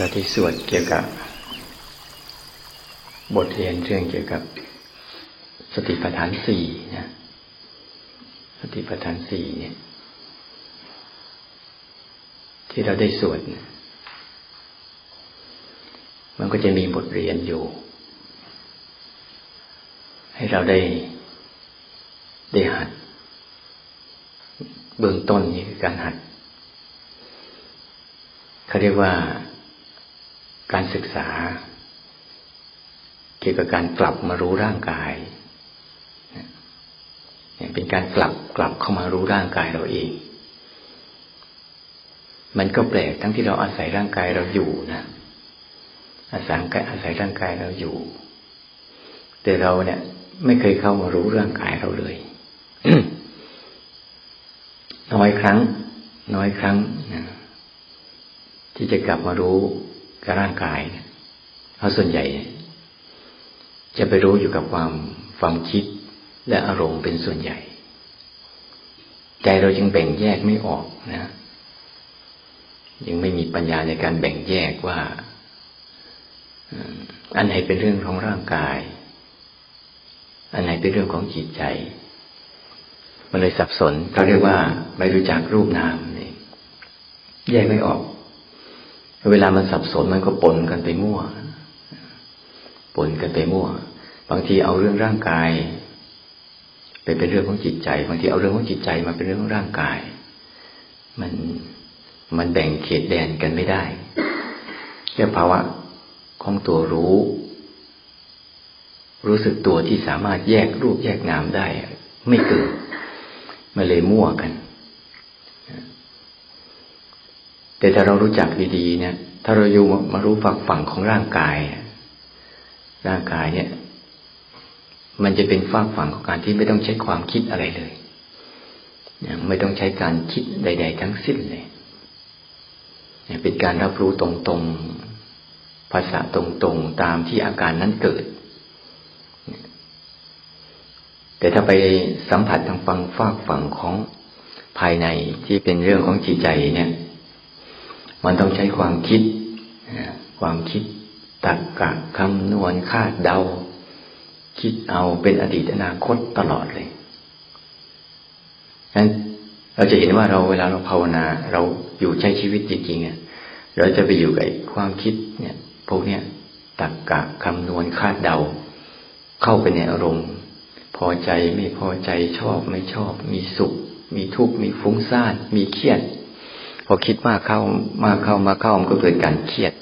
เราที่สวดเกี่ยวกับบทเรียนเรื่องเกี่ยวกับสติปัฏฐานสี่นะสติปัฏฐานสี่เนี่ย ที่เราได้สวดมันก็จะมีบทเรียนอยู่ ให้เราได้ได้หัด เบื้องต้นนี่คือการหัดเขาเรียกว่า การศึกษา เกี่ยวกับการกลับมารู้ร่างกายเป็นการกลับกลับเข้ามารู้ร่างกายเราเอง มันก็แปลกทั้งที่เราอาศัยร่างกายเราอยู่นะอาศัยอาศัยร่างกายเราอยู่ แต่เราเนี่ย ไม่เคยเข้ามารู้ร่างกายเราเลยน้อยครั้ง น้อยครั้งนะที่จะกลับมารู้ กับร่างกายเพราส่วนใหญ่ จะไปรู้อยู่กับความความคิดและอารมณ์เป็นส่วนใหญ่ ใจเราจึงแบ่งแยกไม่ออกนะยังไม่มีปัญญาในการแบ่งแยกว่าอันไหนเป็นเรื่องของร่างกาย อันไหนเป็นเรื่องของจิตใจ มันเลยสับสนเขาเรียกว่าไม่รู้จักรูปนามนี่แยกไม่ออก เวลามันสับสนมันก็ปนกันไปมั่ว ปนกันไปมั่ว บางทีเอาเรื่องร่างกายไปเป็นเรื่องของจิตใจ บางทีเอาเรื่องของจิตใจมาเป็นเรื่องของร่างกาย มันมันแบ่งเขตแดนกันไม่ได้แค่ภาวะของตัวรู้ รู้สึกตัวที่สามารถแยกรูปแยกนามได้ ไม่เกิดมันเลยมั่วกัน แต่ถ้าเรารู้จักดีๆเนี่ย ถ้าเราอยู่มารู้ฝักฝั่งของร่างกาย ร่างกายเนี่ย มันจะเป็นฝากฝั่งของการที่ไม่ต้องใช้ความคิดอะไรเลยไม่ต้องใช้การคิดใด ๆ ทั้งสิ้นเลยเป็นการรับรู้ตรงๆ ภาษาตรงๆ ตามที่อาการนั้นเกิด แต่ถ้าไปสัมผัสทางฟังฝากฝั่งของภายในที่เป็นเรื่องของจิตใจเนี่ย มันต้องใช้ความคิด ความคิดตักกะคำนวณคาดเดา คิดเอาเป็นอดีตอนาคตตลอดเลยนั้นเราจะเห็นว่าเราเวลาเราภาวนา เราอยู่ใช้ชีวิตจริงๆเนี่ยเราจะไปอยู่กับความคิดเนี่ยพวกเนี้ยตักกะคำนวณคาดเดา เข้าไปในอารมณ์ พอใจไม่พอใจชอบไม่ชอบ มีสุข มีทุกข์มีฟุ้งซ่านมีเครียด อคิดมากเข้ามากเข้ามาเข้ามันก็เกิดการเครียด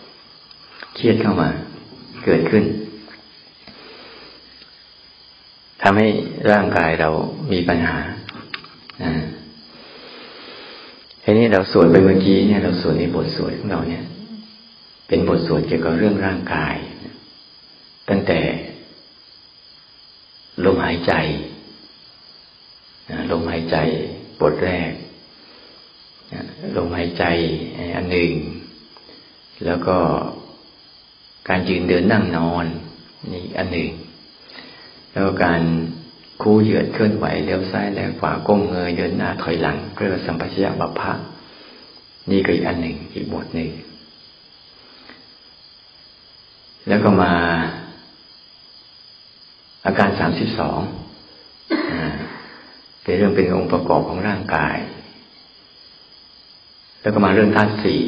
เครียดเข้ามา เกิดขึ้นทำให้ร่างกายเรามีปัญหาทีนี้เราสวดไปเมื่อกี้เนี่ยเราสวดในบทสวดของเราเนี่ย เป็นบทสวดเกี่ยวกับเรื่องร่างกาย ตั้งแต่ลมหายใจลมหายใจบทแรก ลมหายใจอันหนึ่ง แล้วก็การยืนเดินนั่งนอนนี่อันหนึ่ง แล้วการคู่เหยียดเคลื่อนไหวเลี้ยวซ้ายแลขวาก้มเงยเดินหน้าถอยหลังเรียกว่าสัมปชัญญะบัพพะนี่ก็อีกอันหนึ่งอีกบทหนึ่ง แล้วก็มาอาการสามสิบสองเป็นเรื่องเป็นองค์ประกอบของร่างกาย แล้วก็มาเรื่องธาตุสี่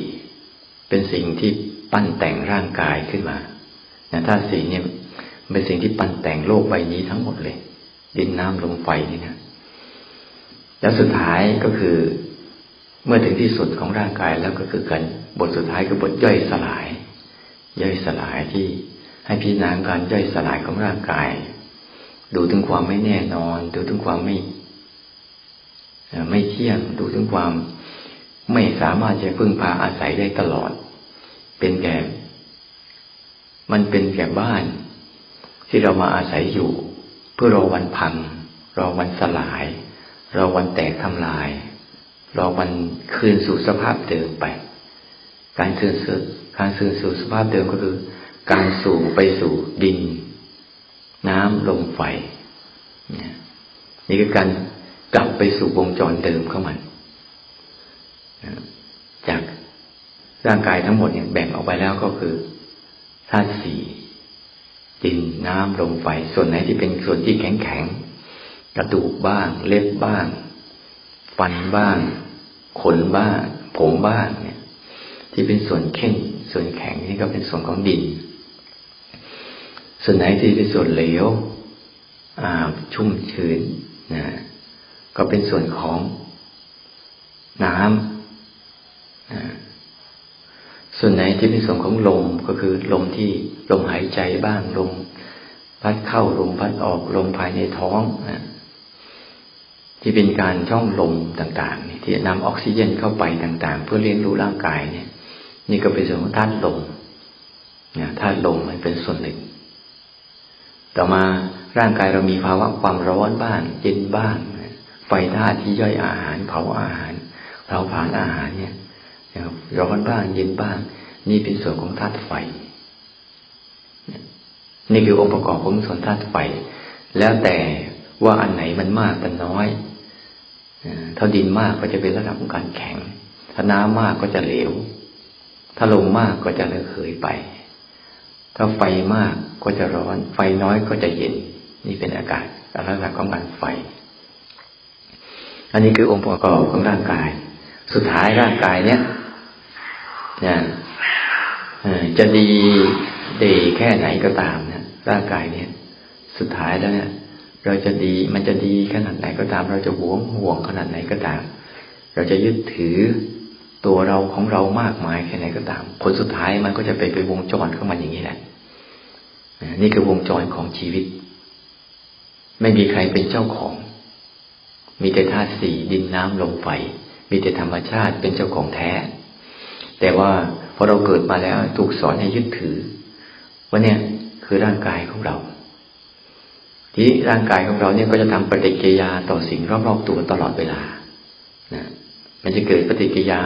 เป็นสิ่งที่ปั้นแต่งร่างกายขึ้นมาธาตุสี่เนี่ยเป็นสิ่งที่ปั้นแต่งโลกใบนี้ทั้งหมดเลย ดินน้ำลมไฟนี่นะแล้วสุดท้ายก็คือ เมื่อถึงที่สุดของร่างกายแล้วก็คือกันบทสุดท้ายคือบทย่อยสลาย ย่อยสลายที่ให้พี่นาการย่อยสลายของร่างกาย ดูถึงความไม่แน่นอน ดูถึงความไม่ ไม่เที่ยง ดูถึงความ ไม่สามารถจะพึ่งพาอาศัยได้ตลอด เป็นแก่ มันเป็นแก่บ้าน ที่เรามาอาศัยอยู่ เพื่อรอวันพัง รอวันสลาย รอวันแตกทำลาย รอวันคืนสู่สภาพเดิมไป การคืนสู่การคืนสู่สภาพเดิมก็คือ การสู่ไปสู่ดิน น้ำลมไฟนี่คือการกลับไปสู่วงจรเดิมของมัน จากร่างกายทั้งหมดเนี่ยแบ่งออกไปแล้วก็คือธาตุสี่ดินน้ำลมไฟส่วนไหนที่เป็นส่วนที่แข็งแข็งกระดูกบ้าง เล็บบ้าง ฟันบ้าง ขนบ้าง ผมบ้างเนี่ย ที่เป็นส่วนเข้มส่วนแข็งนี่ก็เป็นส่วนของดิน ส่วนไหนที่เป็นส่วนเหลวอ่าชุ่มชื้นนะก็เป็นส่วนของน้ำ ส่วนไหนที่เป็นส่วนของลมก็คือลมที่ลมหายใจบ้างลมพัดเข้าลมพัดออกลมภายในท้องนะที่เป็นการช่องลมต่างๆที่นำออกซิเจนเข้าไปต่าง ๆ เพื่อเลี้ยงดูร่างกายเนี่ย นี่ก็เป็นส่วนของธาตุลมนะธาตุลมมันเป็นส่วนหนึ่ง ต่อมาร่างกายเรามีภาวะความร้อนบ้างเย็นบ้างไฟธาตุที่ย่อยอาหารเผาอาหารเผาผลาญอาหารเนี่ย ร้อนบ้างเย็นบ้าง นี่เป็นส่วนของธาตุไฟ นี่คือองค์ประกอบของส่วนธาตุไฟ แล้วแต่ว่าอันไหนมันมากมันน้อยถ้าดินมากก็จะเป็นระดับของการแข็ง ถ้าน้ำมากก็จะเหลว ถ้าลมมากก็จะระเหยไป ถ้าไฟมากก็จะร้อน ไฟน้อยก็จะเย็น นี่เป็นอากาศลักษณะของการไฟ อันนี้คือองค์ประกอบของร่างกาย สุดท้ายร่างกายเนี้ย นะจะดีดีแค่ไหนก็ตามนะร่างกายเนี้ยสุดท้ายแล้วเนี่ย เราจะดีมันจะดีขนาดไหนก็ตาม เราจะหวงห่วงขนาดไหนก็ตาม เราจะยึดถือตัวเราของเรามากมายแค่ไหนก็ตาม ผลสุดท้ายมันก็จะไปเป็นวงจรเของมันอย่างนี้แหละนี่คือวงจรของชีวิต ไม่มีใครเป็นเจ้าของ มีแต่ธาตุสี่ดินน้ำลมไฟมีแต่ธรรมชาติเป็นเจ้าของแท้ แต่ว่าพอเราเกิดมาแล้วถูกสอนให้ยึดถือว่าเนี่ยคือร่างกายของเรา ที่ร่างกายของเราเนี่ยก็จะทำปฏิกิริยาต่อสิ่งรอบๆตัวตลอดเวลานะมันจะเกิดปฏิกิริยา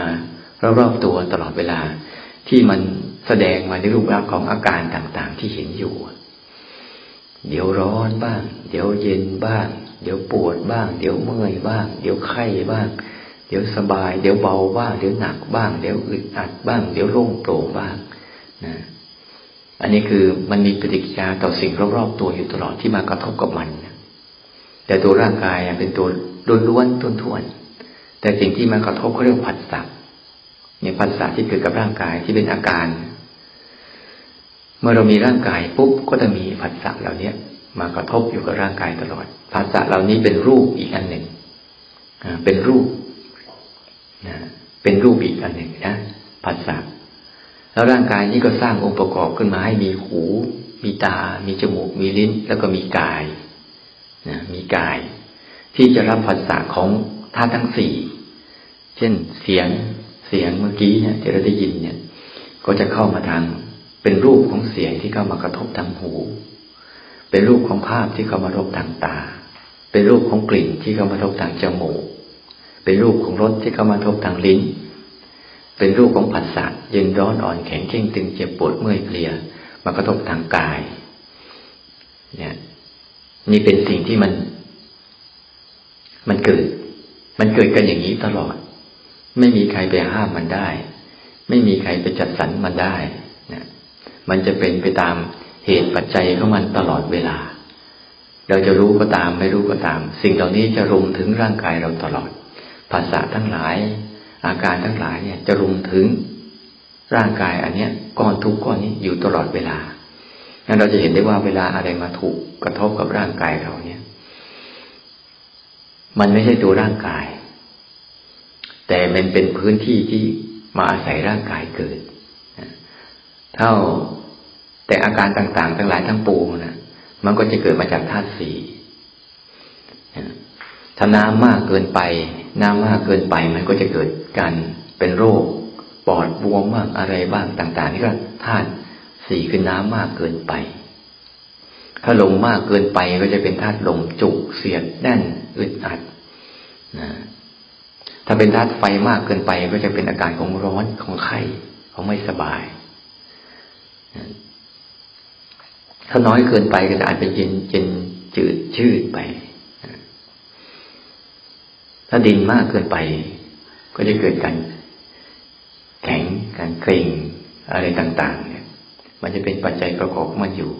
รอบๆตัวตลอดเวลา ที่มันแสดงมาในรูปร่างของอาการต่างๆ ที่เห็นอยู่ เดี๋ยวร้อนบ้าง เดี๋ยวเย็นบ้าง เดี๋ยวปวดบ้าง เดี๋ยวเมื่อยบ้าง เดี๋ยวไข้บ้าง เดี๋ยวสบาย เดี๋ยวเบาบ้างเดี๋ยวหนักบ้าง เดี๋ยวอึดอัดบ้าง เดี๋ยวโล่งโปร่งบ้างนะอันนี้คือมันมีปฏิกิริยาต่อสิ่งรอบๆตัวอยู่ตลอดที่มากระทบกับมันแต่ตัวร่างกายเป็นตัวล้วนๆท้วนแต่สิ่งที่มากระทบเขาเรียกผัสสะเนี่ยผัสสะที่เกิดกับร่างกายที่เป็นอาการ เมื่อเรามีร่างกายปุ๊บก็จะมีผัสสะเหล่านี้มากระทบอยู่กับร่างกายตลอดผัสสะเหล่านี้เป็นรูปอีกอันหนึ่งเป็นรูป นะเป็นรูปอีกอันหนึ่งนะผัสสะแล้วร่างกายนี้ก็สร้างองค์ประกอบขึ้นมาให้มีหู มีตา มีจมูก มีลิ้น แล้วก็มีกายนะมีกาย ที่จะรับภาษาของธาตุทั้งสี่ เช่นเสียงเสียงเมื่อกี้เนี่ยที่เราได้ยินเนี่ย ก็จะเข้ามาทางเป็นรูปของเสียงที่เข้ามากระทบทางหู เป็นรูปของภาพที่เข้ามากระทบทางตา เป็นรูปของกลิ่นที่เข้ามากระทบทางจมูก เป็นรูปของรสที่เข้ามากระทบทางลิ้น เป็นรูปของผัสสะเย็นร้อนอ่อนแข็งเข่งตึงเจ็บปวดเมื่อยเพลียมากระทบทางกาย เนี่ย นี่เป็นสิ่งที่มัน มันเกิด มันเกิดกันอย่างนี้ตลอด ไม่มีใครไปห้ามมันได้ ไม่มีใครไปจัดสรรมันได้นะมันจะเป็นไปตามเหตุปัจจัยของมันตลอดเวลา เราจะรู้ก็ตามไม่รู้ก็ตาม สิ่งเหล่านี้จะรุมถึงร่างกายเราตลอด ภาษาทั้งหลาย อาการทั้งหลายเนี่ยจะรุมถึงร่างกายอันเนี้ยก้อนทุกก้อนนี้อยู่ตลอดเวลางั้นเราจะเห็นได้ว่าเวลาอะไรมาถูกกระทบกับร่างกายเราเนี่ย มันไม่ใช่ตัวร่างกาย แต่มันเป็นพื้นที่ที่มาอาศัยร่างกายเกิดเท่าแต่อาการต่างๆ ทั้งหลายทั้งปวงนะมันก็จะเกิดมาจากธาตุสี่ถ้าน้ำมากเกินไป น้ำมากเกินไปมันก็จะเกิดการเป็นโรค ปอดบวมบ้างอะไรบ้างต่าง ๆ นี่ก็ธาตุสี่คือน้ำมากเกินไป ถ้าลมมากเกินไปก็จะเป็นธาตุลมจุกเสียดแน่นอึดอัดนะถ้าเป็นธาตุไฟมากเกินไปก็จะเป็นอาการของร้อนของไข้ของไม่สบาย ถ้าน้อยเกินไปก็จะอาจจะเย็นเย็นจืดชืดไป ถ้าดินมากเกินไป ก็จะเกิดการแข็งการเกร็งอะไรต่างๆ เนี่ย มันจะเป็นปัจจัยประกอบมันอยู่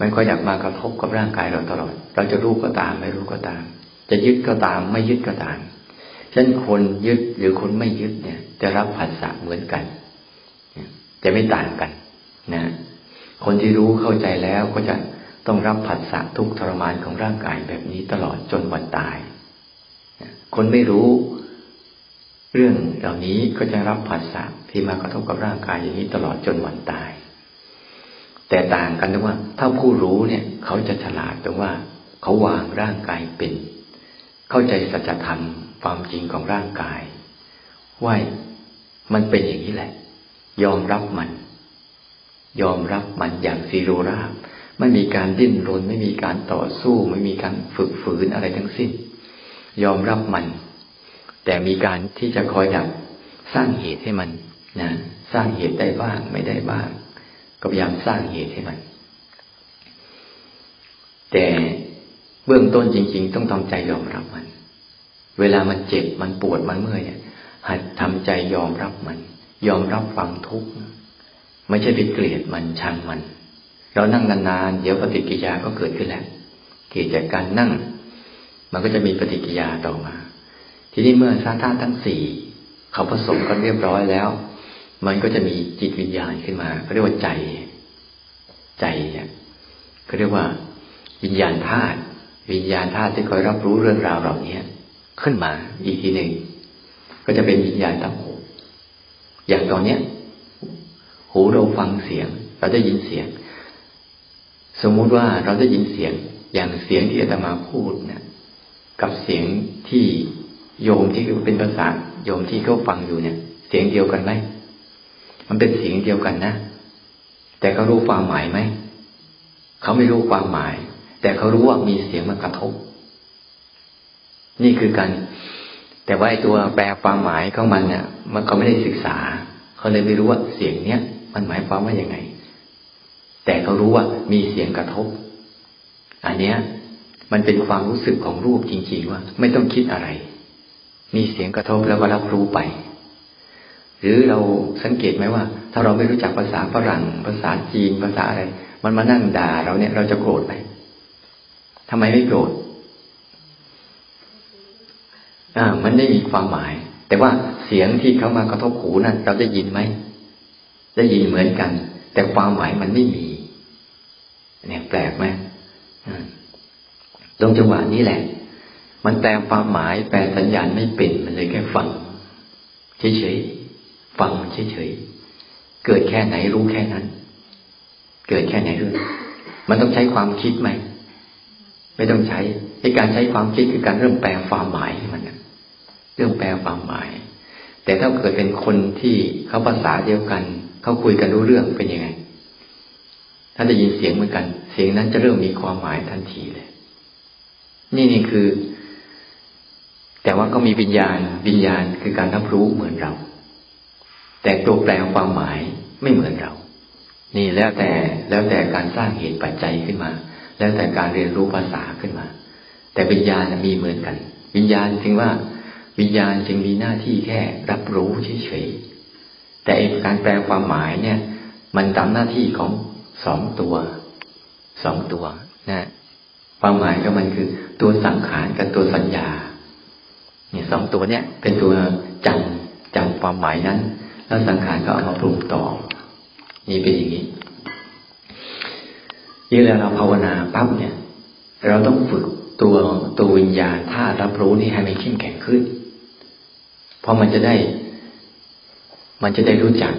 มันก็อยากมากระทบกับร่างกายเราตลอด เราจะรู้ก็ตามไม่รู้ก็ตาม จะยึดก็ตามไม่ยึดก็ตามฉะนั้นคนยึดหรือคนไม่ยึดเนี่ยจะรับผัสสะเหมือนกัน จะไม่ต่างกันนะ คนที่รู้เข้าใจแล้วก็จะต้องรับผัสสะทุกทรมานของร่างกายแบบนี้ตลอดจนวันตาย คนไม่รู้ เรื่องเหล่านี้ก็จะรับผัสสะที่มากระทบกับร่างกายอย่างนี้ตลอดจนวันตาย แต่ต่างกันตรงว่า ถ้าผู้รู้เนี่ย เขาจะฉลาดตรงว่า เขาวางร่างกายเป็น เข้าใจสัจธรรมความจริงของร่างกายว่ามันเป็นอย่างนี้แหละ ยอมรับมัน ยอมรับมันอย่างซีโรราบไม่มีการดิ้นรน ไม่มีการต่อสู้ ไม่มีการฝึกฝืนอะไรทั้งสิ้น ยอมรับมัน แต่มีการที่จะคอยดักสร้างเหตุให้มันนะสร้างเหตุได้บ้างไม่ได้บ้าง ก็พยายามสร้างเหตุให้มัน แต่เบื้องต้นจริง ๆ ต้องทำใจยอมรับมัน เวลามันเจ็บมันปวดมันเมื่อยหัดทำใจยอมรับมัน ยอมรับความทุกข์ไม่ใช่ไปเกลียดมันชังมัน เรานั่งนานๆเดี๋ยวปฏิกิริยาก็เกิดขึ้นแล้วเกิดจากการนั่ง มันก็จะมีปฏิกิริยาต่อมา ทีนี้เมื่อธาตุทั้งสี่เขาผสมกันเรียบร้อยแล้ว มันก็จะมีจิตวิญญาณขึ้นมาเขาเรียกว่าใจ ใจเนี่ยเขาเรียกว่า วิญญาณธาตุวิญญาณธาตุที่คอยรับรู้เรื่องราวเหล่านี้ขึ้นมาอีกทีหนึ่งก็จะเป็นวิญญาณทั้งหกอย่างตอนเนี้ย หูเราฟังเสียง เราได้ยินเสียง สมมุติว่าเราได้ยินเสียง อย่างเสียงที่อาตมาพูดเนี่ย กับเสียงที่โยมที่เป็นภาษาโยมที่เขาฟังอยู่เนี่ย เสียงเดียวกันไหมมันเป็นเสียงเดียวกันนะ แต่เขารู้ความหมายไหมเขาไม่รู้ความหมาย แต่เขารู้ว่ามีเสียงมากระทบ นี่คือการแต่ว่าไอ้ตัวแปลความหมายของมันเนี่ยมันเขาไม่ได้ศึกษา เขาเลยไม่รู้ว่าเสียงเนี้ยมันหมายความว่าอย่างไง แต่เขารู้ว่ามีเสียงกระทบ อันเนี้ย มันเป็นความรู้สึกของรูปจริง ๆ ว่า ไม่ต้องคิดอะไร มีเสียงกระทบแล้วก็รับรู้ไป หรือเราสังเกตไหมว่า ถ้าเราไม่รู้จักภาษาฝรั่ง ภาษาจีนภาษาอะไร มันมานั่งด่าเราเนี่ยเราจะโกรธไหมทำไมไม่โกรธอ่า มันไม่มีความหมาย แต่ว่าเสียงที่เขามากระทบหูนั้นเราจะยินไหมได้ยินเหมือนกัน แต่ความหมายมันไม่มี เนี่ยแปลกไหม ตรงจังหวะนี้แหละ มันแปลความหมายแปลสัญญาณไม่เป็น มันเลยแค่ฟังเฉยๆฟังมันเฉยๆเกิดแค่ไหนรู้แค่นั้น เกิดแค่ไหนรู้มันต้องใช้ความคิดไหมไม่ต้องใช้ในการใช้ความคิดคือการเริ่มแปลความหมายมันเรื่องแปลความหมาย แต่ถ้าเกิดเป็นคนที่เขาภาษาเดียวกัน เขาคุยกันรู้เรื่องเป็นยังไง ถ้าได้ยินเสียงเหมือนกัน เสียงนั้นจะเริ่มมีความหมายทันทีเลย นี่นี่คือ แต่ว่าก็มีวิญญาณ วิญญาณคือการรับรู้เหมือนเรา แต่ตัวแปลความหมายไม่เหมือนเรา นี่แล้วแต่แล้วแต่การสร้างเหตุปัจจัยขึ้นมา แล้วแต่การเรียนรู้ภาษาขึ้นมา แต่วิญญาณมีเหมือนกัน วิญญาณจึงว่า วิญญาณจึงมีหน้าที่แค่รับรู้เฉยๆแต่การแปลความหมายเนี่ย มันทำหน้าที่ของสองตัวสองตัวนะ ความหมายก็มันคือ ตัวสังขารกับตัวสัญญา เนี่ยสองตัวเนี้ยเป็นตัวจำจำความหมายนั้น แล้วสังขารก็เอามาปรุงต่อ นี่เป็นอย่างนี้ยิ่งเราภาวนาปั๊บเนี่ย เราต้องฝึกตัวตัววิญญาณถ้ารับรู้นี่ให้มันเข้มแข็งขึ้น เพราะมันจะได้ มันจะได้รู้จัก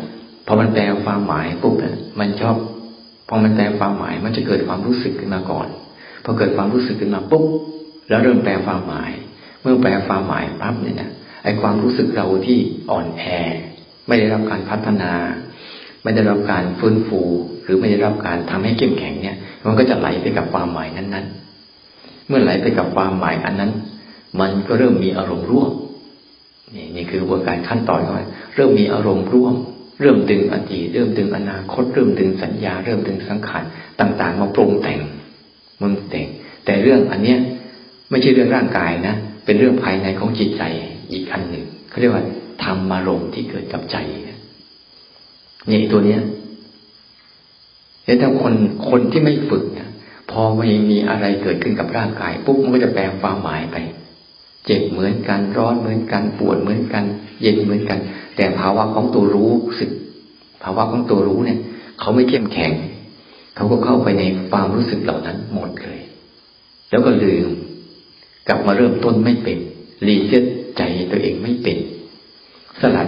พอมันแปลความหมายปุ๊บเนี่ยมันชอบพอมันแปลความหมายมันจะเกิดความรู้สึกขึ้นมาก่อน พอเกิดความรู้สึกขึ้นมาปุ๊บแล้วเริ่มแปลความหมาย เมื่อแปลความหมายปั๊บเนี่ยนะไอความรู้สึกเราที่อ่อนแอ ไม่ได้รับการพัฒนา ไม่ได้รับการฟื้นฟู หรือไม่ได้รับการทำให้เข้มแข็งเนี่ย มันก็จะไหลไปกับความหมายนั้นๆ เมื่อไหลไปกับความหมายอันนั้น มันก็เริ่มมีอารมณ์ร่วมนี่นี่คือกระบวนการขั้นตอนของมันเริ่มมีอารมณ์ร่วม เริ่มดึงอดีตเริ่มดึงอนาคต เริ่มดึงสัญญา เริ่มดึงสังขารต่าง ๆ มาปรุงแต่ง มึงแต่งแต่เรื่องอันเนี้ย ไม่ใช่เรื่องร่างกายนะ เป็นเรื่องภายในของจิตใจอีกอันหนึ่งเขาเรียกว่าธรรมารมณ์ที่เกิดกับใจเนี่ยตัวเนี้ยแต่คนคนที่ไม่ฝึกเนี่ยพอไม่มีอะไรเกิดขึ้นกับร่างกาย ปุ๊บมันก็จะแปลความหมายไป เจ็บเหมือนกันร้อนเหมือนกันปวดเหมือนกัน เย็นเหมือนกัน แต่ภาวะของตัวรู้สึก ภาวะของตัวรู้เนี่ย เขาไม่เข้มแข็ง เขาก็เข้าไปในความรู้สึกเหล่านั้นหมดเลย แล้วก็ลืม กลับมาเริ่มต้นไม่เป็นรีเซ็ตใจตัวเองไม่เป็น สลัด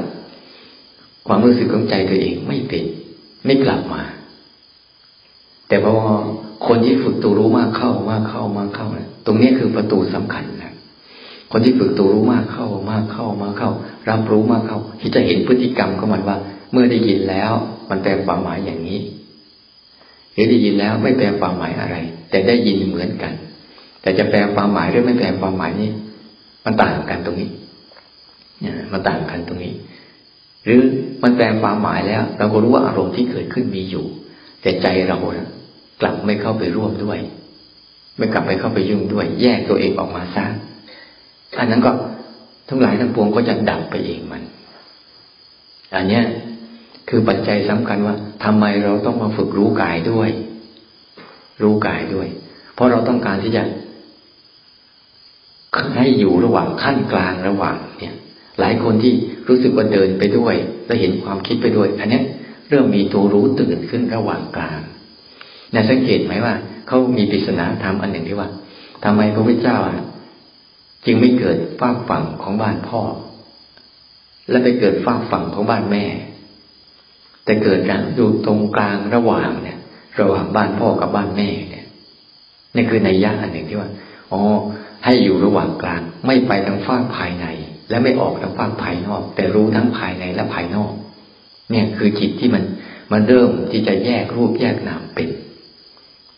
ความรู้สึกของใจตัวเองไม่เป็น ไม่กลับมา แต่พอคนที่ฝึกตัวรู้มากเข้ามากเข้ามากเข้านะตรงนี้คือประตูสำคัญนะคนที่ฝึกตัวรู้มากเข้ามากเข้ามากเข้า รับรู้มากเข้าที่จะเห็นพฤติกรรมของมันว่า เมื่อได้ยินแล้ว มันแปลความหมายอย่างนี้ หรือได้ยินแล้วไม่แปลความหมายอะไร แต่ได้ยินเหมือนกัน แต่จะแปลความหมายหรือไม่แปลความหมายนี้มันต่างกันตรงนี้เนี่ยมันต่างกันตรงนี้ หรือมันแปลความหมายแล้ว เราก็รู้ว่าอารมณ์ที่เกิดขึ้นมีอยู่ แต่ใจเรานะกลับไม่เข้าไปร่วมด้วย ไม่กลับไปเข้าไปยุ่งด้วย แยกตัวเองออกมาซะอันนั้นก็ทั้งหลายทั้งปวงก็จะดับไปเองมัน อันเนี้ย คือปัจจัยสำคัญว่าทำไมเราต้องมาฝึกรู้กายด้วย รู้กายด้วย เพราะเราต้องการที่จะให้อยู่ระหว่างขั้นกลางระหว่างเนี่ย หลายคนที่รู้สึกว่าเดินไปด้วย และเห็นความคิดไปด้วย อันนี้เริ่มมีตัวรู้ตื่นขึ้นระหว่างกลางนะสังเกตไหมว่าเขามีปริศนาธรรมอันหนึ่งที่ว่าทำไมพระพุทธเจ้าจึงไม่เกิดฟากฝั่งของบ้านพ่อ และไปเกิดฟากฝั่งของบ้านแม่ แต่เกิดกันอยู่ตรงกลางระหว่างเนี่ย ระหว่างบ้านพ่อกับบ้านแม่เนี่ยนี่คือในย่าอันหนึ่งที่ว่าอ๋อให้อยู่ระหว่างกลาง ไม่ไปทางฝ้าภายใน และไม่ออกทางฝ้าภายนอก แต่รู้ทั้งภายในและภายนอก เนี่ยคือจิตที่มันมันเริ่มที่จะแยกรูปแยกนามเป็น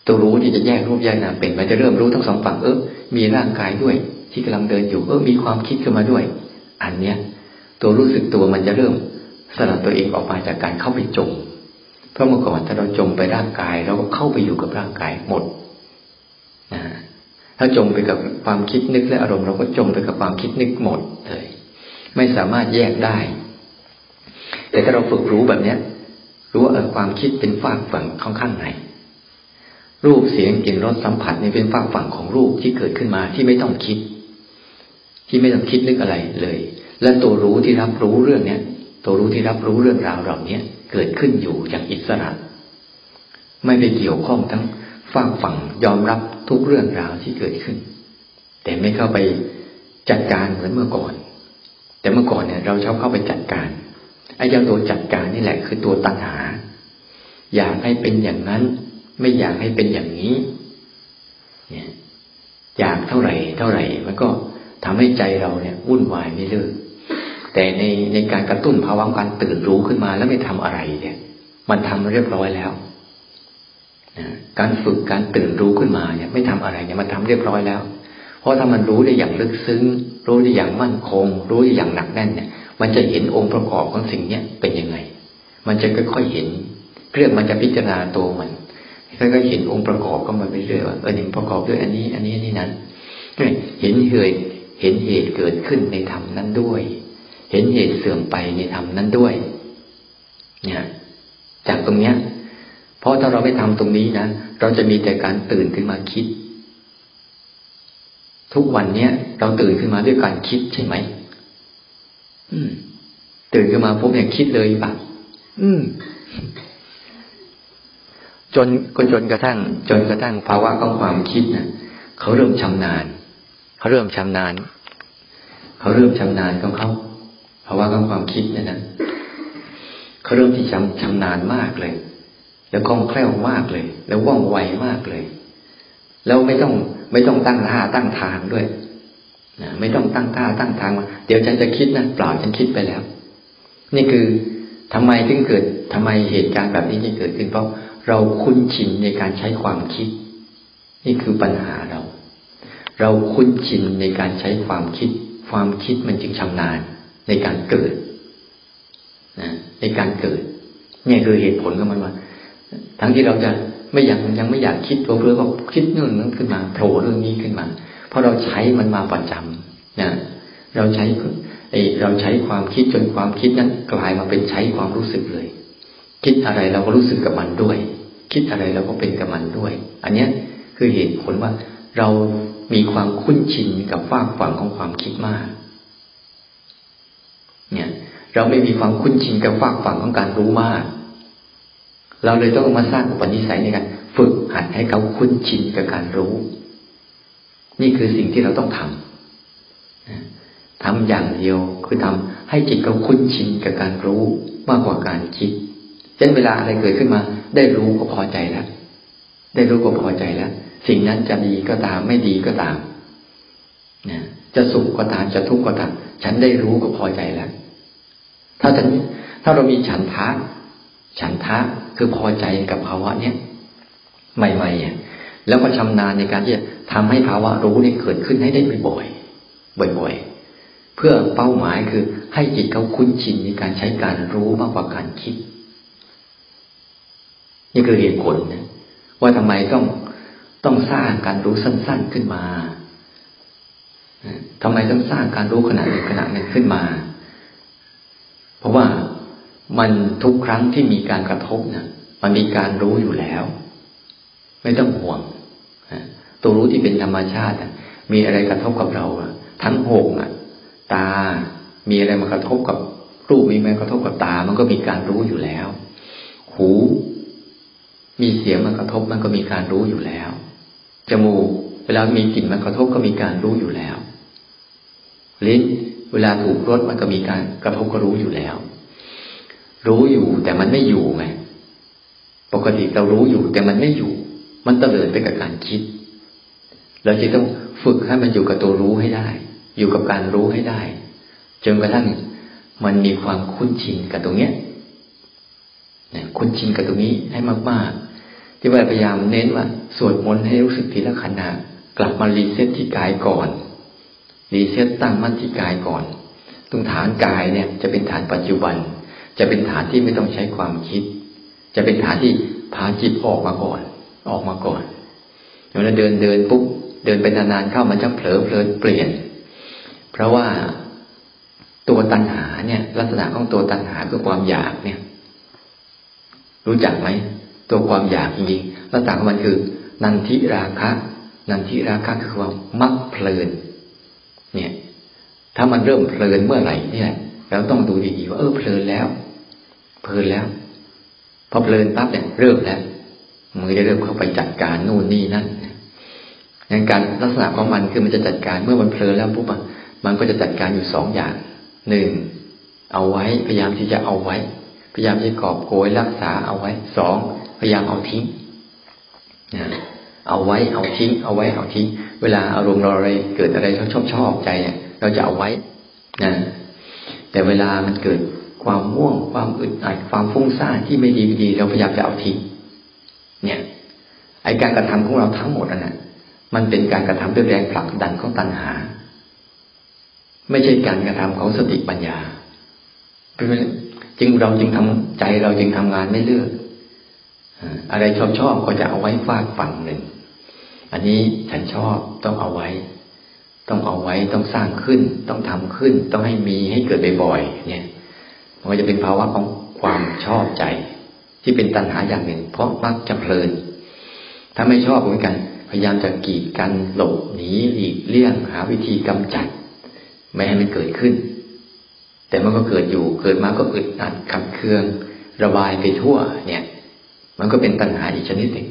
ตัวรู้ที่จะแยกรูปแยกนามเป็น มันจะเริ่มรู้ทั้งสองฝั่งเออมีร่างกายด้วย ที่กำลังเดินอยู่เออมีความคิดขึ้นมาด้วย อันเนี้ย ตัวรู้สึกตัวมันจะเริ่ม สลัดตัวเองออกมาจากการเข้าไปจม เพราะเมื่อก่อนถ้าเราจมไปร่างกายเราก็เข้าไปอยู่กับร่างกายหมดนะถ้าจมไปกับความคิดนึกและอารมณ์เราก็จมไปกับความคิดนึกหมดเลย ไม่สามารถแยกได้ แต่ถ้าเราฝึกรู้แบบเนี้ย รู้ว่าเออความคิดเป็นฝากฝั่งข้างข้างไหน รูปเสียงกลิ่นรสสัมผัสนี่เป็นฝากฝั่งของรูปที่เกิดขึ้นมาที่ไม่ต้องคิด ที่ไม่ต้องคิดนึกอะไรเลย และตัวรู้ที่รับรู้เรื่องเนี้ย ตัวรู้ที่รับรู้เรื่องราวเหล่านี้เกิดขึ้นอยู่อย่างอิสระ ไม่ไปเกี่ยวข้องทั้งฝากฝั่งยอมรับทุกเรื่องราวที่เกิดขึ้น แต่ไม่เข้าไปจัดการเหมือนเมื่อก่อน แต่เมื่อก่อนเนี่ยเราชอบเข้าไปจัดการไอ้เจ้าตัวจัดการนี่แหละคือตัวตัณหา อยากให้เป็นอย่างนั้น ไม่อยากให้เป็นอย่างนี้เนี่ยอยากเท่าไหร่ เท่าไหร่มันก็ทำให้ใจเราเนี่ยวุ่นวายไม่เลิก แต่ในในการกระตุ้นภาวะการตื่นรู้ขึ้นมาแล้วไม่ทำอะไรเนี่ย มันทำเรียบร้อยแล้วการฝึกการตื่นรู้ขึ้นมาเนี่ย ไม่ทำอะไรเนี่ยมันทำเรียบร้อยแล้ว เพราะถ้ามันรู้ได้อย่างลึกซึ้ง รู้ได้อย่างมั่นคง รู้ได้อย่างหนักแน่นเนี่ย มันจะเห็นองค์ประกอบของสิ่งเนี้ยเป็นยังไง มันจะค่อยๆเห็นเรื่องมันจะพิจารณาตัวมันค่อยๆเห็นองค์ประกอบก็มาไปเรื่อยว่าเออหนึ่งประกอบด้วยอันนี้ อันนี้อันนี้นั้นเห็นเหตุเห็นเหตุเกิดขึ้นในธรรมนั้นด้วย เห็นเหตุเสื่อมไปในธรรมนั้นด้วย เนี่ย จากตรงเนี้ย เพราะถ้าเราไม่ทำตรงนี้นะเราจะมีแต่การตื่นขึ้นมาคิด ทุกวันเนี้ยเราตื่นขึ้นมาด้วยการคิดใช่ไหมอืม ตื่นขึ้นมาปุ๊บเนี่ยคิดเลยปะอืม จนคนจนกระทั่ง จนกระทั่งภาวะของความคิดนะเขาเริ่มชำนาญเขาเริ่มชำนาญเขาเริ่มชำนาญของเขา ภาวะของความคิดเนี่ยนะเขาเริ่มที่ชำชำนาญมากเลย แล้วคล่องแคล่วมากเลย แล้วว่องไวมากเลย แล้วไม่ต้องไม่ต้องตั้งท่าตั้งทางด้วยนะไม่ต้องตั้งท่าตั้งทางมาเดี๋ยวฉันจะคิดนะเปล่าฉันคิดไปแล้ว นี่คือทำไมถึงเกิดทำไมเหตุการณ์แบบนี้จึงเกิดขึ้นเพราะเราคุ้นชินในการใช้ความคิด นี่คือปัญหาเรา เราคุ้นชินในการใช้ความคิด ความคิดมันจึงชำนาญ ในการเกิดนะในการเกิดนี่คือเหตุผลของมันว่า ทั้งที่เราจะไม่อยากยังไม่อยากคิดตัวเพื่อก็คิดนู่นนั่นขึ้นมาโผล่เรื่องนี้ขึ้นมา เพราะเราใช้มันมาประจำนะเราใช้ไอเราใช้ความคิดจนความคิดนั้นกลายมาเป็นใช้ความรู้สึกเลย คิดอะไรเราก็รู้สึกกับมันด้วย คิดอะไรเราก็เป็นกับมันด้วย อันเนี้ยคือเหตุผลว่าเรามีความคุ้นชินกับฝากฝังของความคิดมาก เนี่ย เราไม่มีความคุ้นชินกับฝากฝั่งของการรู้มาก เราเลยต้องมาสร้างอุปนิสัยในการฝึกหัดให้เขาคุ้นชินกับการรู้ นี่คือสิ่งที่เราต้องทำทำอย่างเดียวคือทำให้จิตเขาคุ้นชินกับการรู้มากกว่าการคิดเช่นเวลาอะไรเกิดขึ้นมา ได้รู้ก็พอใจแล้ว ได้รู้ก็พอใจแล้ว สิ่งนั้นจะดีก็ตามไม่ดีก็ตามนะจะสุขก็ตามจะทุกข์ก็ตาม ฉันได้รู้ก็พอใจแล้ว ถ้าฉันถ้าเรามีฉันทะ ฉันทะคือพอใจกับภาวะเนี้ยใหม่ๆแล้วก็ชำนาญในการที่จะทำให้ภาวะรู้นี่เกิดขึ้นให้ได้บ่อยๆบ่อยๆ เพื่อเป้าหมายคือให้จิตเขาคุ้นชินในการใช้การรู้มากกว่าการคิด นี่คือเหตุผลนะว่าทำไมต้องต้องสร้างการรู้สั้น ๆขึ้นมา ทำไมต้องสร้างการรู้ขณะหนึ่งขณะหนึ่งขึ้นมา เพราะว่ามันทุกครั้งที่มีการกระทบนะมันมีการรู้อยู่แล้ว ไม่ต้องห่วงตัวรู้ที่เป็นธรรมชาติมีอะไรกระทบกับเราทั้งหกตา มีอะไรมากระทบกับรูปมีอะไรกระทบกับตา มันก็มีการรู้อยู่แล้ว หู มีเสียงมากระทบมันก็มีการรู้อยู่แล้วจมูกเวลามีกลิ่นมากระทบก็มีการรู้อยู่แล้ว ลิ้นเวลาถูกรสมันก็มีการกระทบก็รู้อยู่แล้ว รู้อยู่แต่มันไม่อยู่ไงปกติเรารู้อยู่แต่มันไม่อยู่ มันเตลิดไปกับการคิด เราจะต้องฝึกให้มันอยู่กับตัวรู้ให้ได้ อยู่กับการรู้ให้ได้ จนกระทั่งมันมีความคุ้นชินกับตรงเนี้ยคุ้นชินกับตรงนี้ให้มากๆ ที่ว่าพยายามเน้นว่าสวดมนต์ให้รู้สึกทีละขณะกลับมา reset ที่กายก่อน reset ตั้งมั่นที่กายก่อน ตรงฐานกายเนี่ย จะเป็นฐานปัจจุบัน จะเป็นฐานที่ไม่ต้องใช้ความคิด จะเป็นฐานที่พาจิตออกมาก่อน ออกมาก่อนเวลาเดินเดินปุ๊บเดินไปนานๆเข้ามันจะเผลอเพลินเปลี่ยน เพราะว่าตัวตัณหาเนี่ย ลักษณะของตัวตัณหาคือความอยากเนี่ย รู้จักไหมตัวความอยากจริงๆลักษณะของมันคือ นันทิราคะ นันทิราคะคือความมักเพลิน เนี่ย ถ้ามันเริ่มเพลินเมื่อไหร่เนี่ยเราต้องดูดีๆว่าเออเพลินแล้ว เพลินแล้ว พอเพลินปั๊บเนี่ยเริ่มแล้วมือจะเริ่มเข้าไปจัดการนู่นนี่นั่นงั้นการลักษณะของมันคือมันจะจัดการเมื่อมันเพลินแล้วปุ๊บมันก็จะจัดการอยู่สองอย่างหนึ่งเอาไว้พยายามที่จะเอาไว้ พยายามจะกอบโกยรักษาเอาไว้สองพยายามเอาทิ้ง เอาไว้เอาทิ้ง เอาไว้เอาทิ้ง เวลาอารมณ์เราอะไรเกิดอะไรชอบชอบชอบใจเนี่ยเราจะเอาไว้นะแต่เวลามันเกิดความม่วง ความอึดอัดความฟุ้งซ่านที่ไม่ดีไม่ดีเราพยายามจะเอาทิ้งเนี่ยไอการกระทำของเราทั้งหมดนั่นแหะมันเป็นการกระทำด้วยแรงผลักดันของตัณหา ไม่ใช่การกระทำของสติปัญญาจึงเราจึงทำใจเราจึงทำงานไม่เลือกอะไรชอบชอบก็จะเอาไว้ฟาดฝั่งหนึ่ง อันนี้ฉันชอบต้องเอาไว้ ต้องเอาไว้ต้องสร้างขึ้น ต้องทำขึ้น ต้องให้มีให้เกิดบ่อยๆเนี่ย มันก็จะเป็นภาวะของความชอบใจ ที่เป็นตัณหาอย่างหนึ่ง เพราะมักจะเพลิน ถ้าไม่ชอบเหมือนกัน พยายามจะกีดกันหลบหนีหลีกเลี่ยงหาวิธีกำจัด ไม่ให้มันเกิดขึ้น แต่มันก็เกิดอยู่เกิดมาก็อึดอัดขับเคือง ระบายไปทั่วเนี่ย มันก็เป็นตัณหาอีกชนิดหนึ่ง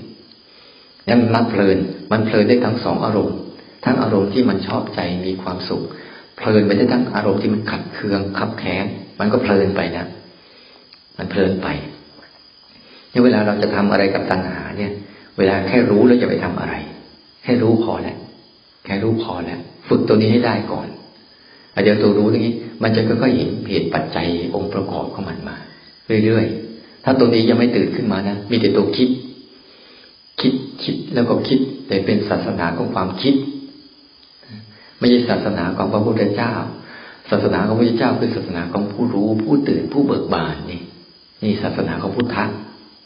นี่มันมักเพลิน มันเพลินได้ทั้งสองอารมณ์ ทั้งอารมณ์ที่มันชอบใจมีความสุข เพลินไปได้ทั้งอารมณ์ที่มันขัดเคืองขับแค้นมันก็เพลินไปนะ มันเพลินไปนี่เวลาเราจะทำอะไรกับตัณหาเนี่ย เวลาแค่รู้แล้วจะไปทำอะไร แค่รู้พอแล้วแค่รู้พอแล้วฝึกตัวนี้ให้ได้ก่อนอาจจะตัวรู้ตรงนี้ มันจะค่อยๆเห็นเหตุปัจจัยองค์ประกอบของมันมา เรื่อยๆถ้าตัวนี้ยังไม่ตื่นขึ้นมานะมีแต่ตัวคิด คิดคิดแล้วก็คิด แต่เป็นศาสนาของความคิด ไม่ใช่ศาสนาของพระพุทธเจ้า ศาสนาของพระพุทธเจ้าคือศาสนาของผู้รู้ ผู้ตื่นผู้เบิกบานนี่ นี่ศาสนาของพุทธะ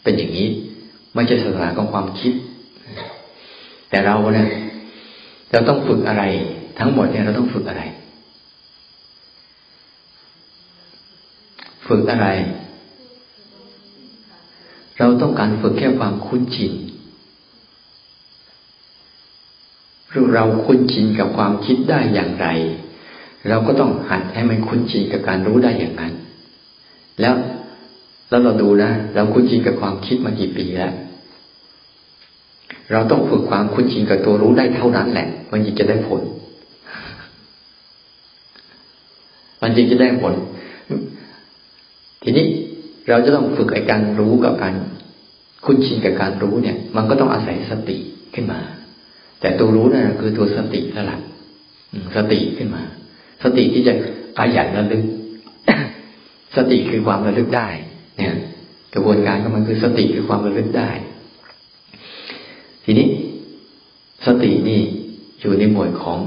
เป็นอย่างนี้ ไม่ใช่ศาสนาของความคิด แต่เราเนี่ยเราต้องฝึกอะไร ทั้งหมดเนี่ยเราต้องฝึกอะไร ฝึกอะไร เราต้องการฝึกแค่ความคุ้นชิน เราคุ้นชินกับความคิดได้อย่างไร เราก็ต้องหัดให้มันคุ้นชินกับการรู้ได้อย่างนั้น แล้วแล้วเราดูนะเราคุ้นชินกับความคิดมากี่ปีแล้วเราต้องฝึกความคุ้นชินกับตัวรู้ได้เท่านั้นแหละ มันจึงจะได้ผล มันจึงจะได้ผล ทีนี้เราจะต้องฝึกไอ้การรู้กับการคุ้นชินกับการรู้เนี่ย มันก็ต้องอาศัยสติขึ้นมา แต่ตัวรู้นั่นคือตัวสตินั่นแหละสติขึ้นมา สติที่จะขยันระลึก สติคือความระลึกได้ เนี่ย กระบวนการของมันคือสติคือความระลึกได้ ทีนี้ สตินี่อยู่ในหมวดของ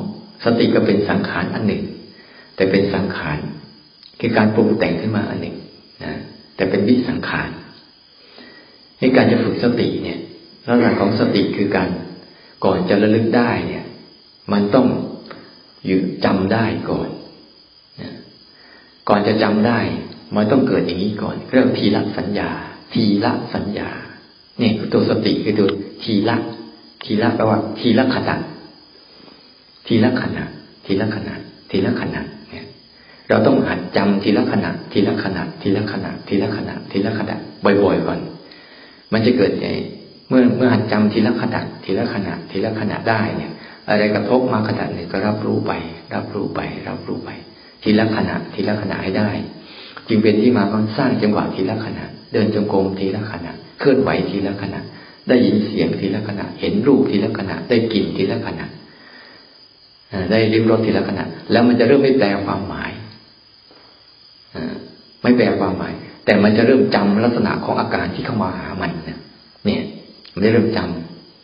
สติก็เป็นสังขารอันหนึ่ง แต่เป็นสังขารคือการปรุงแต่งขึ้นมาอันหนึ่งนะแต่เป็นวิสังขารในการจะฝึกสติเนี่ยลักษณะของสติคือการ ก่อนจะระลึกได้เนี่ย มันต้องอยู่จำได้ก่อนก่อนจะจำได้ มันต้องเกิดอย่างนี้ก่อนเรื่องทีละสัญญา ทีละสัญญา เนี่ยตัวสติคือตัวทีละ ทีละแปลว่า ทีละขณะทีละขณะทีละขณะทีละขณะเนี่ยเราต้องหัดจำทีละขณะทีละขณะทีละขณะทีละขณะทีละขณะบ่อยๆก่อน มันจะเกิดไง เมื่อเมื่อหัดจำทีละขณะทีละขณะทีละขณะได้เนี่ย อะไรกระทบมาขณะหนึ่งก็รับรู้ไป รับรู้ไป รับรู้ไป ทีละขณะทีละขณะให้ได้ จึงเป็นที่มาของสร้างจังหวะทีละขณะ เดินจงกรมทีละขณะ เคลื่อนไหวทีละขณะ ได้ยินเสียงทีละขณะ เห็นรูปทีละขณะ ได้กลิ่นทีละขณะได้ริมรสทีละขณะ แล้วมันจะเริ่มไม่แปลความหมายไม่แปลความหมาย แต่มันจะเริ่มจำลักษณะของอาการที่เข้ามาหามันเนี่ย มันได้เริ่มจ